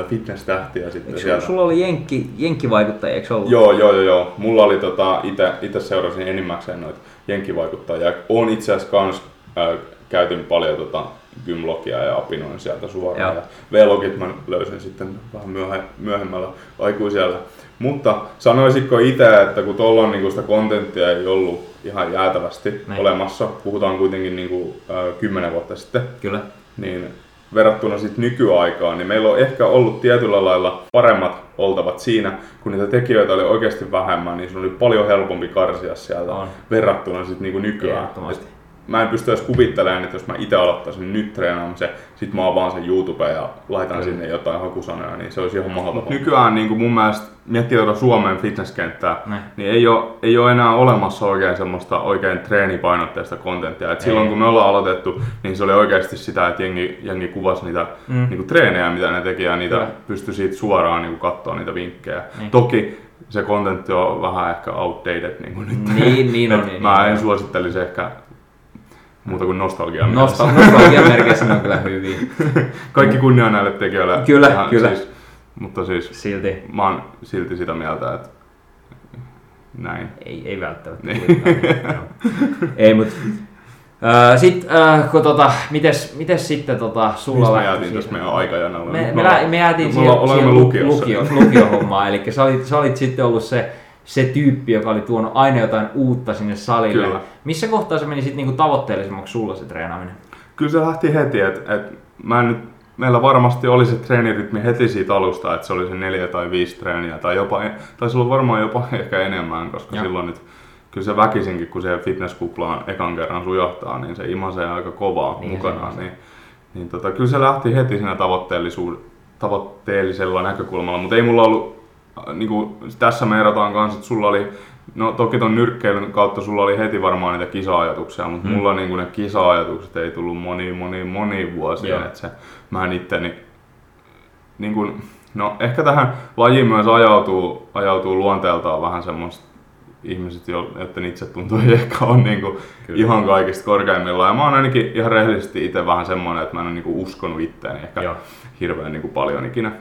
fitness-tähtiä sitten Eikö sulla oli jenkki, jenkkivaikuttaja, eikö ollut? Joo, joo, joo, joo. Mulla oli tota, ite seurasin enimmäkseen noita jenkkivaikuttajia. Oon itse asiassa kans äh, käytin paljon tota Gymlogia ja apinoin sieltä suoraan. Joo. Ja V-logit mä löysin sitten vähän myöhe, myöhemmällä aikuisella. Mutta sanoisitko itse, että kun tuolla on niinku sitä kontenttia ei ollut ihan jäätävästi Näin. olemassa, puhutaan kuitenkin niinku, äh, 10 vuotta sitten, Kyllä. niin verrattuna sitten nykyaikaan, niin meillä on ehkä ollut tietyllä lailla paremmat oltavat siinä, kun niitä tekijöitä oli oikeasti vähemmän, niin se oli paljon helpompi karsia sieltä On. verrattuna sitten niinku nykyään. Et Mä en pysty edes kuvittelemaan, että jos mä itse aloittaisin nyt treenaamisen, sit mä avaan sen YouTube ja laitan Kyllä. sinne jotain hakusanoja, niin se olisi ihan mahdotonta. Nykyään niin kuin mun mielestä miettii tuota Suomen fitnesskenttää, Näin. niin ei ole, ei ole enää olemassa oikein semmoista oikein treenipainotteista kontenttia. Et silloin Ei. kun me ollaan aloitettu, niin se oli oikeasti sitä, että jengi, jengi kuvasi niitä Mm. mm. niin kuin treenejä, mitä ne teki, ja niitä Kyllä. pystyi siitä suoraan niin kuin katsoa niitä vinkkejä. Niin. Toki se kontentti on vähän ehkä outdated niin kuin nyt. Niin, niin on. Niin, mä niin, en on. suosittelisi ehkä muuta kuin nostalgiaa. Nosta, mielessä. nostalgian merkeissä ne on kyllä hyviä. Kaikki kunnia näille tekijöille. Kyllä, kyllä. Siis, mutta siis Silti mä oon silti sitä mieltä, että näin. ei, ei välttämättä. Niin. ei, mut sitten äh, kun tota, mites, mites sitten tota, sulla Mistä me jäätiin tässä meidän aikajanalla? Me, me, lä- me jäätiin me siihen, siihen lukiossa. lukio, lukiohommaan, eli sä olit, sä olit sitten ollut se, se tyyppi, joka oli tuonut aina jotain uutta sinne salille. Kyllä. Missä kohtaa se meni sitten niinku tavoitteellisemmaksi sulla se treenaaminen? Kyllä se lähti heti, että et mä nyt, meillä varmasti oli se treenirytmi heti siitä alusta, että se oli se neljä tai viisi treeniä, tai jopa, taisi olla varmaan jopa ehkä enemmän, koska Joo. silloin nyt, kyllä se väkisinkin, kun se fitnesskuplaan ekan kerran sujahtaa, niin se imasee aika kovaa Niin se mukanaan. imasee. Niin, niin tota, kyllä se lähti heti siinä tavoitteellisella näkökulmalla, mutta ei mulla ollut, niin kuin tässä me erotaan kanssa, että sulla oli, no toki ton nyrkkeilyn kautta sulla oli heti varmaan niitä kisa-ajatuksia, mutta Mm. mulla niin kuin ne kisa-ajatukset ei tullut moni, moni, moni vuosia, Joo. että se, mä en itteni, niin kuin, no ehkä tähän lajiin myös ajautuu, ajautuu luonteeltaan vähän semmoista ihmiset, jo- joiden itsetunto ei ehkä ole niin kuin Kyllä. ihan kaikista korkeimmillaan. Ja mä oon ainakin ihan rehellisesti itse vähän semmoinen, että mä en ole niin kuin uskonut itteeni ehkä Joo. hirveän niin kuin paljon ikinä.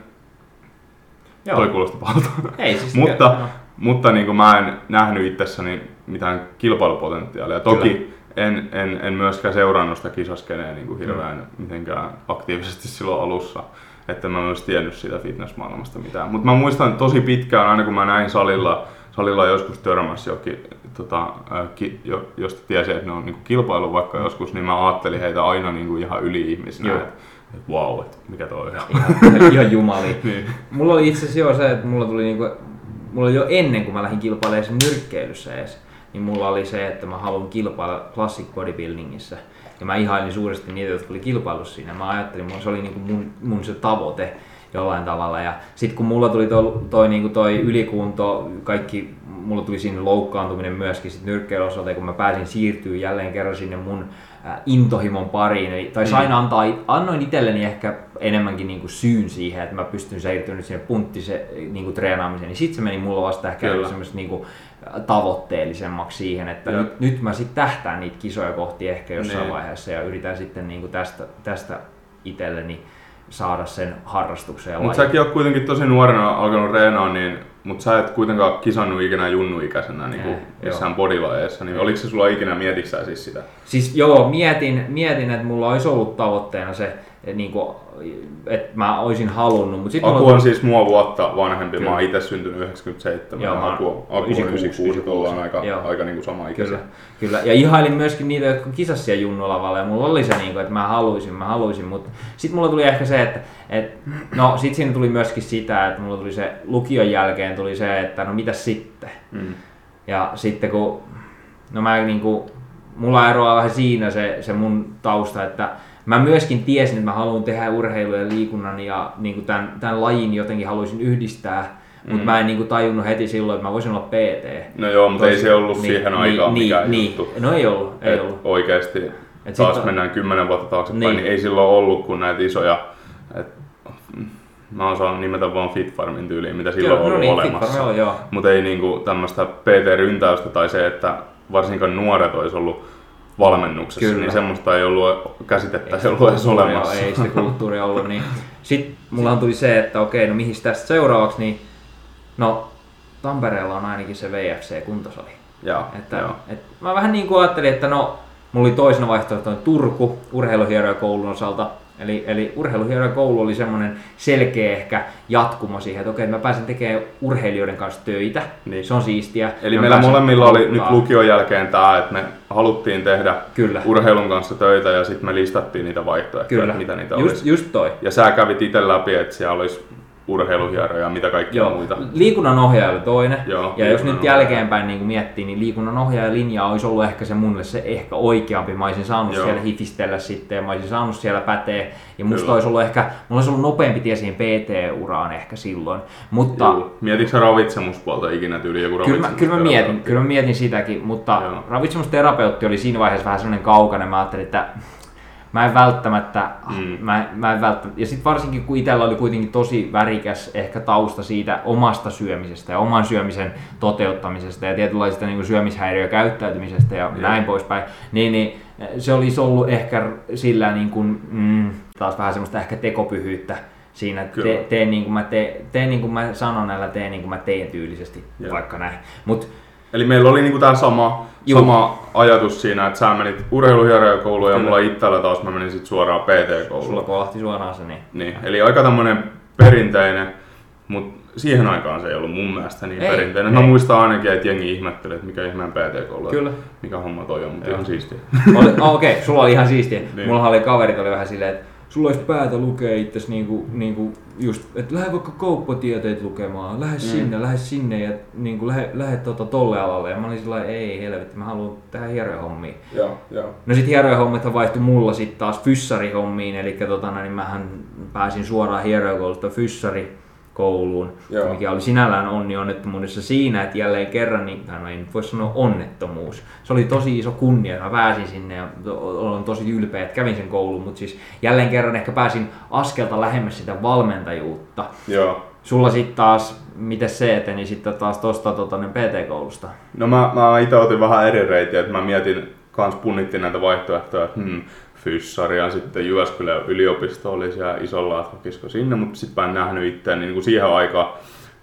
Joo. Toi kuulosti pahalta. Ei siis mutta joo. mutta niin kuin mä en nähnyt itsessäni mitään kilpailupotentiaalia. Toki Kyllä. en, en, en myöskään seurannut sitä kisaskeneä niin kuin hirveän mitenkään aktiivisesti silloin alussa. Että mä en olisi tiennyt siitä fitnessmaailmasta mitään. Mutta mä muistan tosi pitkään, aina kun mä näin salilla, salilla joskus törmässä jokin, tota, ki, jo, josta tiesin, että ne on niin kilpailu vaikka joskus, niin mä ajattelin heitä aina niin kuin ihan yli-ihmisinä. Joo. Että wow, että mikä toi on. Ihan, ihan jumali. Niin. Mulla oli itse asiassa jo se, että mulla tuli niinku, mulla oli jo ennen kuin mä lähdin kilpailemaan sen nyrkkeilyssä edes, niin mulla oli se, että mä haluan kilpailla classic bodybuildingissa. Ja mä ihailin suuresti niitä, jotka oli kilpailussa siinä. Mä ajattelin, mun- se oli niinku mun, mun se tavoite jollain tavalla. Ja sitten kun mulla tuli toi, toi, niinku toi ylikunto, kaikki, mulla tuli siinä loukkaantuminen myöskin sit nyrkkeilyosalta, kun mä pääsin siirtyä jälleen kerran sinne mun intohimon pariin. Eli, tai sain antaa, annoin itselleni ehkä enemmänkin niinku syyn siihen, että mä pystyn siirtymään sinne punttise niinku treenaamiseen. Niin sitten se meni mulla vasta ehkä semmoista niinku äh, tavoitteellisemmaksi siihen, että nyt, nyt mä sitten tähtään niitä kisoja kohti ehkä jossain Niin. vaiheessa ja yritän sitten niinku tästä, tästä itselleni saada sen harrastuksen ja Mutta säkin oot kuitenkin tosi nuorena alkanut reenaa, niin, mutta sä et kuitenkaan kisannut ikinä junnuikäisenä niin kuin missään bodilajeissa. Niin oliko se sulla ikinä, mietiksä siis sitä? Siis joo, mietin, mietin, että mulla olisi ollut tavoitteena se, että, niinku, että mä olisin halunnut, mutta sitten Aku on siis mua vuotta vanhempi, Kyllä. mä oon itse syntynyt 97 Joo, ja mä Aku, Aku on 96, 96, että ollaan aika, Joo. aika niin kuin sama ikäisiä. Kyllä, kyllä. Ja ihailin myöskin niitä, jotka kisasi siellä junnulavalla ja mulla oli se, niin kuin, että mä haluaisin, mä haluaisin, mutta sitten mulla tuli ehkä se, että, että no sit siinä tuli myöskin sitä, että mulla tuli se lukion jälkeen tuli se, että no mitäs sitten. Mm. Ja sitten kun, no mä niinku, mulla eroaa vähän siinä se, se mun tausta, että mä myöskin tiesin, että mä haluan tehdä urheilun ja liikunnan ja niinku tämän, tämän lajin jotenkin haluaisin yhdistää, mutta Mm. mä en niinku tajunnut heti silloin, että mä voisin olla PT. No joo, mutta ei se ollut niin, siihen niin, aikaan niin, mikään niin. juttu. No ei ollut, ei Et ollut. Oikeesti, Et taas sit- mennään kymmenen vuotta taaksepäin, Niin. niin. ei silloin ollut kuin näitä isoja, et, mä oon saanut nimetä vaan Fitfarmin tyyliin, mitä silloin on no ollut niin, olemassa. Mutta ei niinku tämmöistä PT-ryntäystä tai se, että varsinkaan nuoret olisi ollut valmennuksessa, Kyllä. niin semmoista ei ollut, käsitettä ei ollut edes olemassa. Ei sitä kulttuuria ollut. Niin. Sitten mullahan tuli se, että okei, no mihin tästä seuraavaksi, niin no Tampereella on ainakin se VFC-kuntosali. Joo, Että, joo. et, mä vähän niin kuin ajattelin, että no, mulla oli toisena vaihtoehtona Turku urheiluhierojakoulun osalta. Eli, eli urheiluhierojakoulu oli semmoinen selkeä ehkä jatkumo siihen, että okei, mä pääsen tekemään urheilijoiden kanssa töitä. Niin. Se on siistiä. Eli meillä molemmilla oli nyt lukion jälkeen tämä, että me haluttiin tehdä Kyllä. urheilun kanssa töitä ja sitten me listattiin niitä vaihtoehtoja, Kyllä, mitä niitä just, olisi. just toi. Ja sä kävit itse läpi, että siellä olisi urheiluhieroja ja mitä kaikkia Joo, muita. liikunnan ohjaaja oli toinen. Joo, ja jos nyt jälkeenpäin niin miettii, niin liikunnan ohjaaja linja olisi ollut ehkä se mulle se ehkä oikeampi. Mä olisin saanut Joo. siellä hifistellä sitten ja mä olisin saanut siellä päteä. Ja musta Kyllä. olisi ollut ehkä, mulla olisi ollut nopeampi tie siihen PT-uraan ehkä silloin. Mutta Joo. Mietitkö sä ravitsemuspuolta ikinä tyyli joku Kyllä mä, kyllä mä mietin, kyllä mä mietin sitäkin, mutta Joo. ravitsemusterapeutti oli siinä vaiheessa vähän semmoinen kaukainen. Mä ajattelin, että mä en välttämättä, Mm. mä, mä en välttämättä, ja sitten varsinkin kun itsellä oli kuitenkin tosi värikäs ehkä tausta siitä omasta syömisestä ja oman syömisen toteuttamisesta ja tietynlaisesta niin syömishäiriökäyttäytymisestä ja Joo. näin poispäin, niin, niin se olisi ollut ehkä sillä niin kuin, mm, taas vähän semmoista ehkä tekopyhyyttä siinä, että Kyllä. te, tee niin kuin mä, te, tee niin kuin mä sanon näillä, tee niin kuin mä teen tyylisesti, Joo. vaikka näin. Mut Eli meillä oli niinku tää sama, Juu. sama ajatus siinä, että sä menit urheiluhierojakouluun ja mulla itsellä taas mä menin sit suoraan PT-kouluun. sulla kolahti suoraan se niin. Niin, eli aika tämmönen perinteinen, mutta siihen aikaan se ei ollut mun mielestä niin Ei, perinteinen. ei. Mä muistan ainakin, että jengi ihmetteli, että mikä ihmeen PT-koulu, Kyllä. mikä homma toi on, mutta Joo. ihan siistiä. Oli, oh, okei, okay, sulla oli ihan siistiä. Niin. Mulla oli kaverit oli vähän silleen, että sulla olisi päätä lukea itses niinku, niinku just, että lähde vaikka kauppatieteet lukemaan, lähde mm. sinne, lähde sinne ja niinku, lähde, lähde tota, tolle alalle. Ja mä olin sillä ei helvetti, mä haluan tehdä hierojahommia. joo, joo. No sit hierojahommat vaihtui mulla sit taas fyssarihommiin, eli tota, niin mähän pääsin suoraan hierojakoulusta fyssarikouluun, Joo. mikä oli sinällään onni onnettomuudessa siinä, että jälleen kerran, niin, tai no ei nyt voi sanoa onnettomuus, se oli tosi iso kunnia, että mä pääsin sinne ja olen tosi ylpeä, että kävin sen koulun, mutta siis jälleen kerran ehkä pääsin askelta lähemmäs sitä valmentajuutta. Joo. Sulla sitten taas, miten se eteni sitten taas tuosta tota, niin PT-koulusta? No mä, mä itse otin vähän eri reitiä, että mä mietin, kans punnittiin näitä vaihtoehtoja, että hmm, Fyssari ja sitten Jyväskylän yliopisto oli siellä isolla, että sinne, mutta sitten mä en nähnyt itseäni niin kuin siihen aikaan.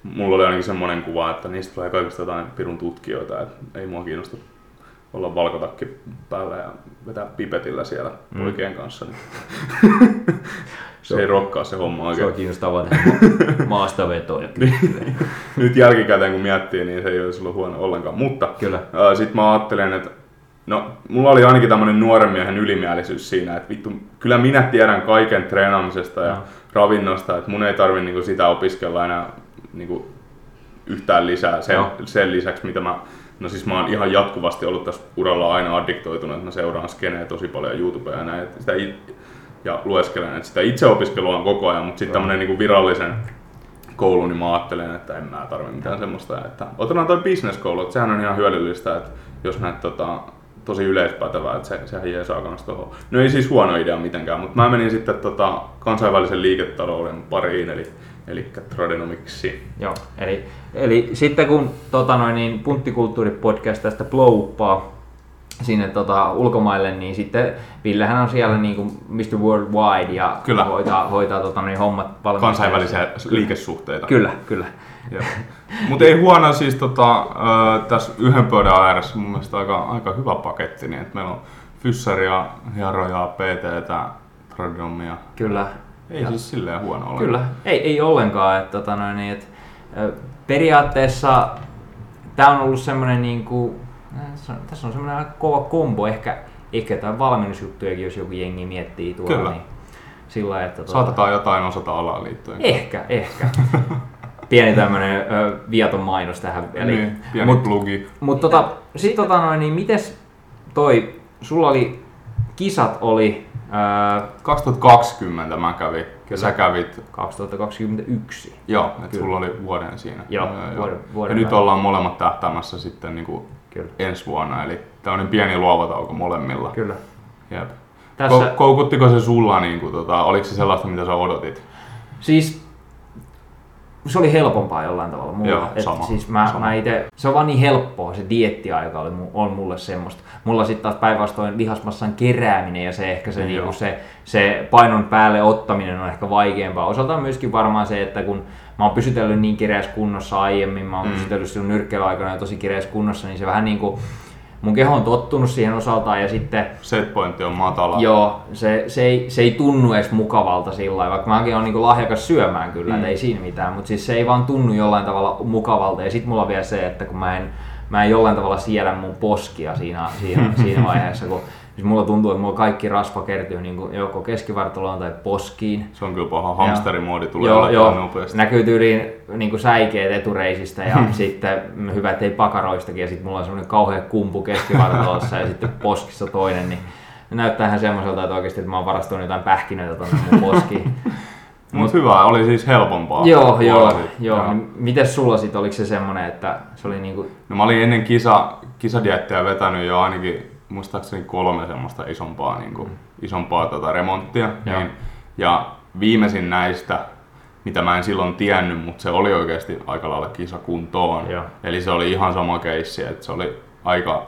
Mulla oli ainakin semmoinen kuva, että niistä tulee kaikista jotain pirun tutkijoita, että ei mua kiinnosta olla valkotakki päällä ja vetää pipetillä siellä Mm. poikien kanssa. Niin. se ei rokkaa se homma Se oikein. on kiinnostavaa tehdä maastavetoja. Nyt jälkikäteen kun miettii, niin se ei olisi ollut huono ollenkaan. Mutta Kyllä. sitten mä ajattelin, että no, mulla oli ainakin tämmönen nuoren miehen ylimielisyys siinä, että vittu, kyllä minä tiedän kaiken treenaamisesta ja Joo. ravinnosta, että mun ei tarvi niinku sitä opiskella enää niinku yhtään lisää sen, Joo. sen lisäksi, mitä mä No siis mä oon ihan jatkuvasti ollut tässä uralla aina addiktoitunut, että mä seuraan skeneä tosi paljon YouTubea ja näin, että sitä it- ja lueskelen, että sitä itse opiskelua on koko ajan, mutta sitten tämmönen niinku virallisen koulu, niin mä ajattelen, että en mä tarvi mitään semmoista. Että otetaan toi business-koulu, että sehän on ihan hyödyllistä, että jos näet tota, tosi yleispätevää, että se, sehän jeesaa kans tohon. No ei siis huono idea mitenkään, mutta mä menin sitten tota, kansainvälisen liiketalouden pariin, eli, eli tradenomiksi. Joo, eli, eli sitten kun tota noin, niin Punttikulttuuri-podcast tästä blowippaa sinne tota, ulkomaille, niin sitten Villehän on siellä niin kuin Mr. Worldwide ja Kyllä. hoitaa, hoitaa tota, noin hommat valmiiksi. Kansainvälisiä liikesuhteita. Kyllä, kyllä. Mutta ei huono siis tota, tässä yhden pöydän ääressä mun mielestä aika, aika hyvä paketti, niin että meillä on fyssaria, hieroja, PTtä, tradenomia. Kyllä. Ei Ja- siis silleen huono ollenkaan. Kyllä, ei, ei ollenkaan. Että, tota noin, niin, et, ö, periaatteessa tämä on ollut semmoinen, niin kuin, tässä on semmoinen aika kova kombo, ehkä, ehkä jotain valmennusjuttujakin, jos joku jengi miettii tuolla. Kyllä. Niin, sillä että, tota, Saatetaan jotain osata alaa liittyen. Ehkä, ehkä. Pieni tämmönen ö, viaton mainos tähän väliin. Niin, pieni Mut- plugi. Mutta tota, sit tota noin, niin mites toi, sulla oli, kisat oli ää, 2020 mä kävin, ja Kyllä. sä kävit, 2021. joo, että sulla oli vuoden siinä. Joo, vuoden- vuoden ja nyt ollaan molemmat tähtäämässä sitten niin kuin Kyllä. ensi vuonna, eli tämmöinen pieni luova tauko molemmilla. Kyllä. Jep. Tässä, Ko- koukuttiko se sulla, niin kuin, tota, oliko se sellaista, mitä sä odotit? siis se oli helpompaa jollain tavalla mulla. Joo, Et sama, siis mä, sama. mä ite, se on vaan niin helppoa, se diettiaika oli, on mulle semmoista. Mulla sitten taas päinvastoin lihasmassan kerääminen ja se ehkä se, niinku se, se painon päälle ottaminen on ehkä vaikeampaa. Osaltaan myöskin varmaan se, että kun mä oon pysytellyt niin kireässä kunnossa aiemmin, mä oon mm. pysytellyt silloin nyrkkeilyaikana tosi kireässä kunnossa, niin se vähän niinku, mun keho on tottunut siihen osaltaan ja sitten Setpointti on matala. Joo, se, se, ei, se ei tunnu edes mukavalta sillä lailla, vaikka mäkin olen niin lahjakas syömään kyllä, mm. ei siinä mitään, mutta siis se ei vaan tunnu jollain tavalla mukavalta. Ja sitten mulla on vielä se, että kun mä en, mä en jollain tavalla siedä mun poskia siinä, siinä, siinä vaiheessa, kun siis mulla tuntuu, että mulla kaikki rasva kertyy niin kuin joko keskivartaloon tai poskiin. Se on kyllä paha. Hamsterimoodi tulee Joo, joo. nopeasti. Näkyy tyyliin niin kuin säikeet etureisistä ja sitten hyvä, ettei pakaroistakin ja sitten mulla on semmoinen kauhea kumpu keskivartalossa ja sitten poskissa toinen, niin näyttää ihan semmoiselta, että oikeasti että mä oon varastanut jotain pähkinöitä tonne mun poskiin. Mut hyvä, oli siis helpompaa. joo, joo, Huolehdit. joo. Niin Mites sulla sit, oliko se semmonen, että se oli niinku, No mä olin ennen kisa, kisadiettiä vetänyt jo ainakin muistaakseni kolme semmoista isompaa, niin kuin, isompaa tota remonttia. Joo. Niin, ja viimeisin näistä, mitä mä en silloin tiennyt, mutta se oli oikeasti aika lailla kisakuntoon. Joo. Eli se oli ihan sama keissi, että se oli aika,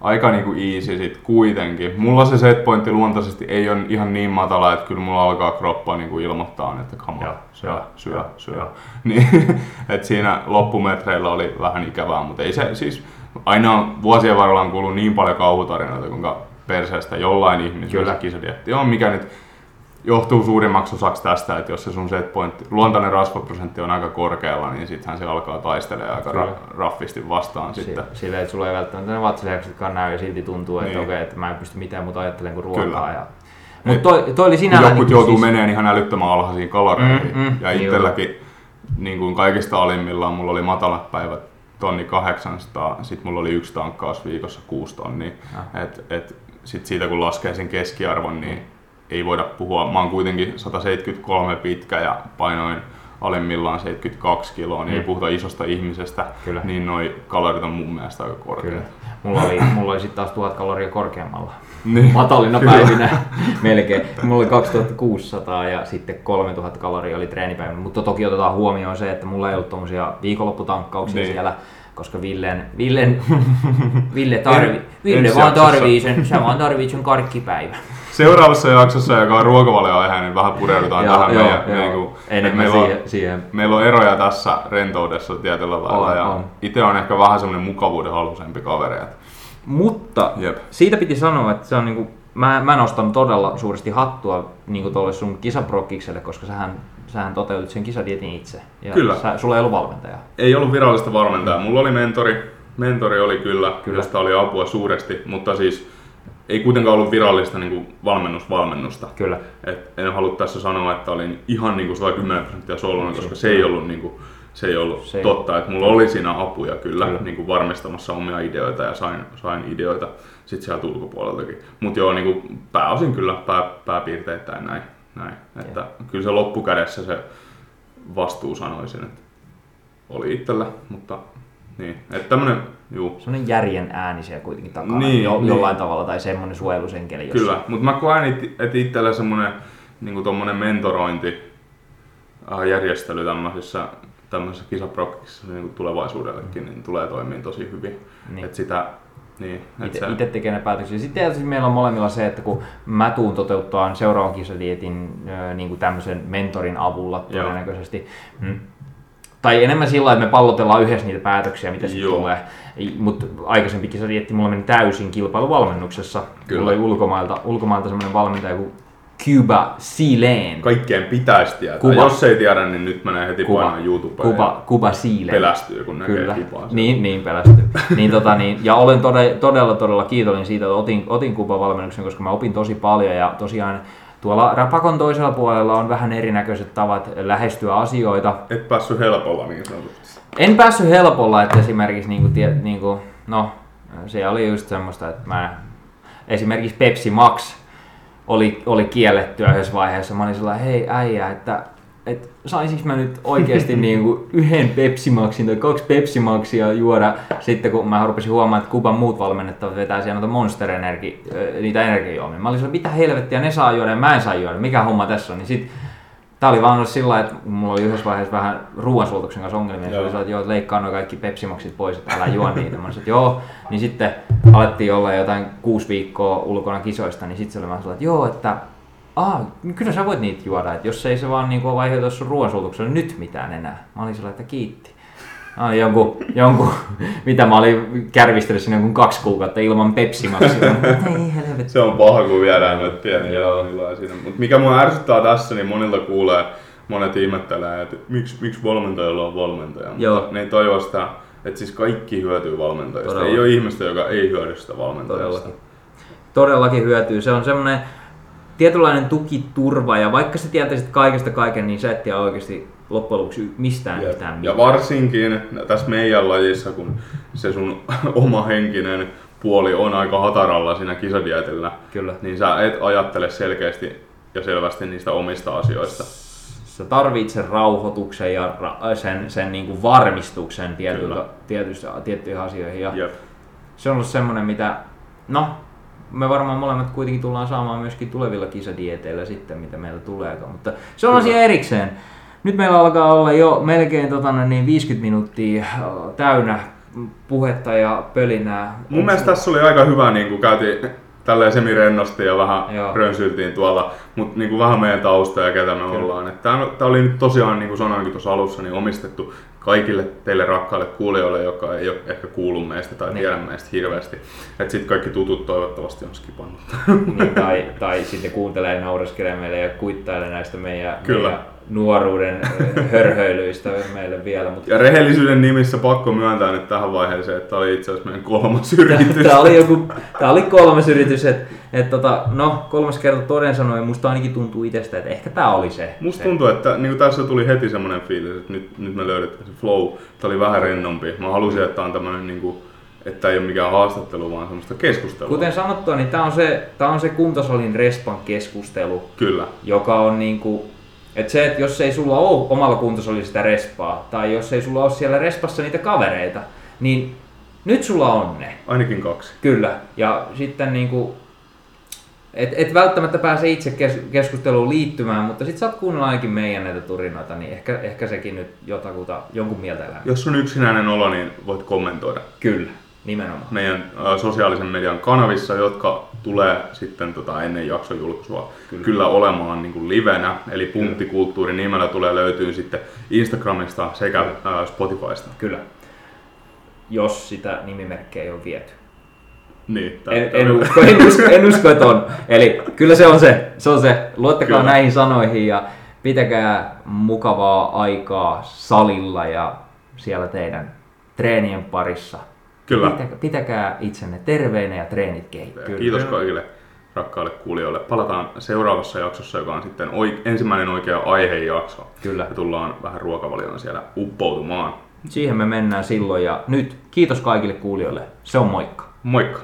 aika niinku easy sit kuitenkin. Mulla se setpointti luontaisesti ei ole ihan niin matala, että kyllä mulla alkaa kroppa niinku ilmoittaa, että come Joo, on, syö, joo, syö, syö. Niin, et siinä loppumetreillä oli vähän ikävää, mutta ei se siis, aina on vuosien varrella on kuullut niin paljon kauhutarinoita, kuinka perseestä jollain ihmisellä Kyllä. kisadietti on, mikä nyt johtuu suurimmaksi osaksi tästä, että jos se sun setpointti, luontainen rasvaprosentti on aika korkealla, niin sittenhän se alkaa taistelemaan aika Kyllä. ra- raffisti vastaan sitten. si- silleen, että sulla ei välttämättä ne vatsalihaksetkaan näy ja silti tuntuu, että Niin. okei, että mä en pysty mitään muuta ajattelemaan kuin ruokaa. Kyllä. Ja... Mutta toi, toi oli sinällään... Jotkut niinku joutuu siis- meneen ihan älyttömän alhaisiin kaloreihin. Mm, mm, ja niin itselläkin niin kuin kaikista alimmillaan mulla oli matalat päivät tonni 800, sit mulla oli yksi tankkaus viikossa 6 tonnia. Ah. Et, et, sit siitä kun laskee sen keskiarvon, niin ei voida puhua. Mä oon kuitenkin 173 pitkä ja painoin alimmillaan 72 kiloa, niin Mm. ei puhuta isosta ihmisestä, Kyllä. niin noi kalorit on mun mielestä aika Kyllä. korkeat. Mulla oli, mulla oli sitten taas tuhat kaloria korkeammalla. Niin. Matalina Kyllä. päivinä melkein. Mulla oli 2600 ja sitten 3000 kaloria oli treenipäivänä. Mutta toki otetaan huomioon se, että mulla ei ollut tommosia viikonlopputankkauksia Niin. siellä, koska Villen, Villen, Ville, tarvi, Ville vaan tarvii sen, sä vaan tarvit sen karkkipäivän. Seuraavassa jaksossa, joka on ruokavalioaihe, niin vähän pureudutaan tähän meidän, niin kuin, Enemmän meillä on- siihen, siihen. Meillä on eroja tässä rentoudessa tietyllä lailla On, ja on. itse on ehkä vähän semmoinen mukavuuden halusempi kaveri. että- Mutta Jep. siitä piti sanoa, että se on niinku, mä, mä nostan todella suuresti hattua niinku tuolle sun kisaprokkikselle, koska sähän, sähän toteutit sen kisadietin itse. Ja Kyllä. Sä, sulla ei ollut valmentajaa. Ei ollut virallista valmentajaa. Mulla oli mentori, mentori oli kyllä, Kyllä. kyllä. josta oli apua suuresti, mutta siis ei kuitenkaan ollut virallista niin kuin valmennusvalmennusta. Kyllä. Et en halua tässä sanoa, että olin ihan niin kuin 110 prosenttia solunen, koska se ei ollut, niin kuin, se ei ollut Se ei- totta. Että mulla oli siinä apuja kyllä, Kyllä. Niin kuin varmistamassa omia ideoita ja sain, sain ideoita sit sieltä ulkopuoleltakin. Mutta joo, niin kuin pääosin kyllä pää, pääpiirteittäin näin. näin. Että kyllä se loppukädessä se vastuu sanoisin, että oli itsellä, mutta niin. Että tämmönen, juu, Sellainen järjen ääni siellä kuitenkin takana Niin, jo, niin. jollain tavalla, tai semmoinen suojelusenkeli. jossa- Kyllä, mutta mä koen, että itsellä semmoinen niin tommonen mentorointi äh, järjestely tämmöisessä, tämmöisessä kisaprokkissa niin tulevaisuudellekin niin tulee toimimaan tosi hyvin. Niin. Et sitä, niin, Itse, se, itse tekee ne päätöksiä. Sitten tietysti meillä on molemmilla se, että kun mä tuun toteuttaa seuraavan kisadietin niin kuin tämmöisen mentorin avulla Joo. todennäköisesti. Mm. Tai enemmän sillä että me pallotellaan yhdessä niitä päätöksiä, mitä sitten tulee. Mutta aikaisempi kisadietti mulla meni täysin kilpailuvalmennuksessa. Kyllä. Mulla oli ulkomailta, ulkomailta semmoinen valmentaja kuin Cuba Sealand. kaikkien pitäisi tietää. Kuba. Jos ei tiedä, niin nyt menee heti Kuba. painaa YouTubeen Kuba, Kuba Sealand. ja pelästyy, kun näkee Kyllä, siellä. niin, niin pelästyy. niin, tota, niin, ja olen todella, todella, todella kiitollinen siitä, että otin, otin Kuban valmennuksen, koska mä opin tosi paljon ja tosiaan tuolla Rapakon toisella puolella on vähän erinäköiset tavat lähestyä asioita. Et päässyt helpolla niin sanotusti. En päässyt helpolla, että esimerkiksi niinku, tie, niinku, no, se oli just semmoista, että mä esimerkiksi Pepsi Max oli, oli kiellettyä yhdessä vaiheessa. Mä olin sellainen, hei äijä, että et saisinko mä nyt oikeasti niinku yhden Pepsi Maxin tai kaksi Pepsi Maxia juoda sitten kun mä rupesin huomaamaan, että Kuban muut valmennettavat vetää siellä noita Monster Energy, ö, niitä energiajuomia. Mä olin sellainen, mitä helvettiä ne saa juoda ja mä en saa juoda, mikä homma tässä on. Niin sit Tää oli vaan ollut sillä että mulla oli yhdessä vaiheessa vähän ruoansuotuksen kanssa ongelmia. Se Joo. oli sillä, että joo, että leikkaa nuo kaikki pepsimaksit pois, että älä juo niitä. Mä sanoin, että joo. Niin sitten alettiin olla jotain kuusi viikkoa ulkona kisoista, niin sitten se oli vaan sillä, että joo, että Aa, kyllä sä voit niitä juoda, että jos ei se vaan niinku ole aiheuta sun ruoansuutuksella nyt mitään enää. Mä olin sillä, että kiitti. Mä olin jonkun, jonkun, mitä mä olin kärvistellyt sinne jonkun kaksi kuukautta ilman pepsimaksia. Ei helvetti. Se on paha, kun viedään noita pieniä jauhiloja siinä. Mutta mikä mua ärsyttää tässä, niin monilta kuulee, monet ihmettelee, että miksi, miksi valmentajalla on valmentaja. Joo. Mutta ne ei tajua sitä, että siis kaikki hyötyy valmentajasta. Todella. Ei ole ihmistä, joka ei hyödy sitä valmentajasta. Todellakin. Todellakin hyötyy. Se on semmoinen tietynlainen tukiturva ja vaikka sä tietäisit kaikesta kaiken, niin sä et tiedä oikeasti loppujen lopuksi mistään Ja mitään. varsinkin tässä meidän lajissa, kun se sun oma henkinen puoli on aika hataralla siinä kisadietillä, Kyllä. niin sä et ajattele selkeästi ja selvästi niistä omista asioista. Sä tarvitset sen rauhoituksen ja ra- sen, sen niin kuin varmistuksen tietyiltä, tietyistä, tiettyihin asioihin. Ja Jep. se on ollut semmoinen, mitä, no, me varmaan molemmat kuitenkin tullaan saamaan myöskin tulevilla kisadieteillä sitten, mitä meillä tuleekaan. Mutta se on Kyllä. asia erikseen. Nyt meillä alkaa olla jo melkein tota, niin 50 minuuttia äh, täynnä puhetta ja pölinää. Mun mielestä tässä oli aika hyvä, niin kuin käytiin tälleen semirennosti ja vähän Joo. rönsyltiin tuolla, mutta niin kuin vähän meidän tausta ja ketä me Kyllä. ollaan. Tämä oli nyt tosiaan, niin kuin sanoinkin tuossa alussa, niin omistettu kaikille teille rakkaille kuulijoille, jotka ei ole ehkä kuullut meistä tai Niin. tiedä meistä hirveästi. Että sitten kaikki tutut toivottavasti on skipannut. niin, tai, tai sitten kuuntelee ja naureskelee meille ja kuittailee näistä meidän, Kyllä. meidän nuoruuden hörhöilyistä meille vielä. Mutta Ja rehellisyyden nimissä pakko myöntää nyt tähän vaiheeseen, että tämä oli itse asiassa meidän kolmas yritys. Tämä oli, joku, tää oli kolmas yritys, että et tota, no kolmas kerta toden sanoen, musta ainakin tuntuu itsestä, että ehkä tämä oli se. Musta se. tuntuu, että niin kuin tässä tuli heti semmoinen fiilis, että nyt, nyt me löydettiin se flow. Tämä oli vähän rennompi. Mä halusin, että tämä on tämmöinen, niin kuin, että ei ole mikään haastattelu, vaan semmoista keskustelua. Kuten sanottua, niin tämä on se, tää on se kuntosalin respan keskustelu, Kyllä. joka on niinku, että se, että jos ei sulla ole omalla kuntosalilla sitä respaa, tai jos ei sulla ole siellä respassa niitä kavereita, niin nyt sulla on ne. Ainakin kaksi. Kyllä. Ja sitten niinku, et, et välttämättä pääse itse kes, keskusteluun liittymään, mutta sit sä oot kuunnellut ainakin meidän näitä turinoita, niin ehkä, ehkä sekin nyt jotakuta, jonkun mieltä elämää. Jos on yksinäinen olo, niin voit kommentoida Kyllä, nimenomaan. meidän äh, sosiaalisen median kanavissa, jotka tulee sitten tota, ennen jakson julkaisua kyllä, kyllä olemaan niin kuin livenä. Eli Punktikulttuuri nimellä tulee löytyy sitten Instagramista sekä äh, Spotifysta. Kyllä. Jos sitä nimimerkkiä ei ole viety. Niin, tää- En, tää en, usko, en, usko, en usko, että on. Eli kyllä se on se. se, on se. Luottakaa Kyllä. näihin sanoihin ja pitäkää mukavaa aikaa salilla ja siellä teidän treenien parissa. Kyllä. Pitäkää, pitäkää itsenne terveinä ja treenit kehittyy. Kiitos kaikille rakkaille kuulijoille. Palataan seuraavassa jaksossa, joka on sitten oi- ensimmäinen oikea aihejakso. Kyllä. Ja tullaan vähän ruokavaliona siellä uppoutumaan. Siihen me mennään silloin ja nyt kiitos kaikille kuulijoille. Se on moikka. Moikka!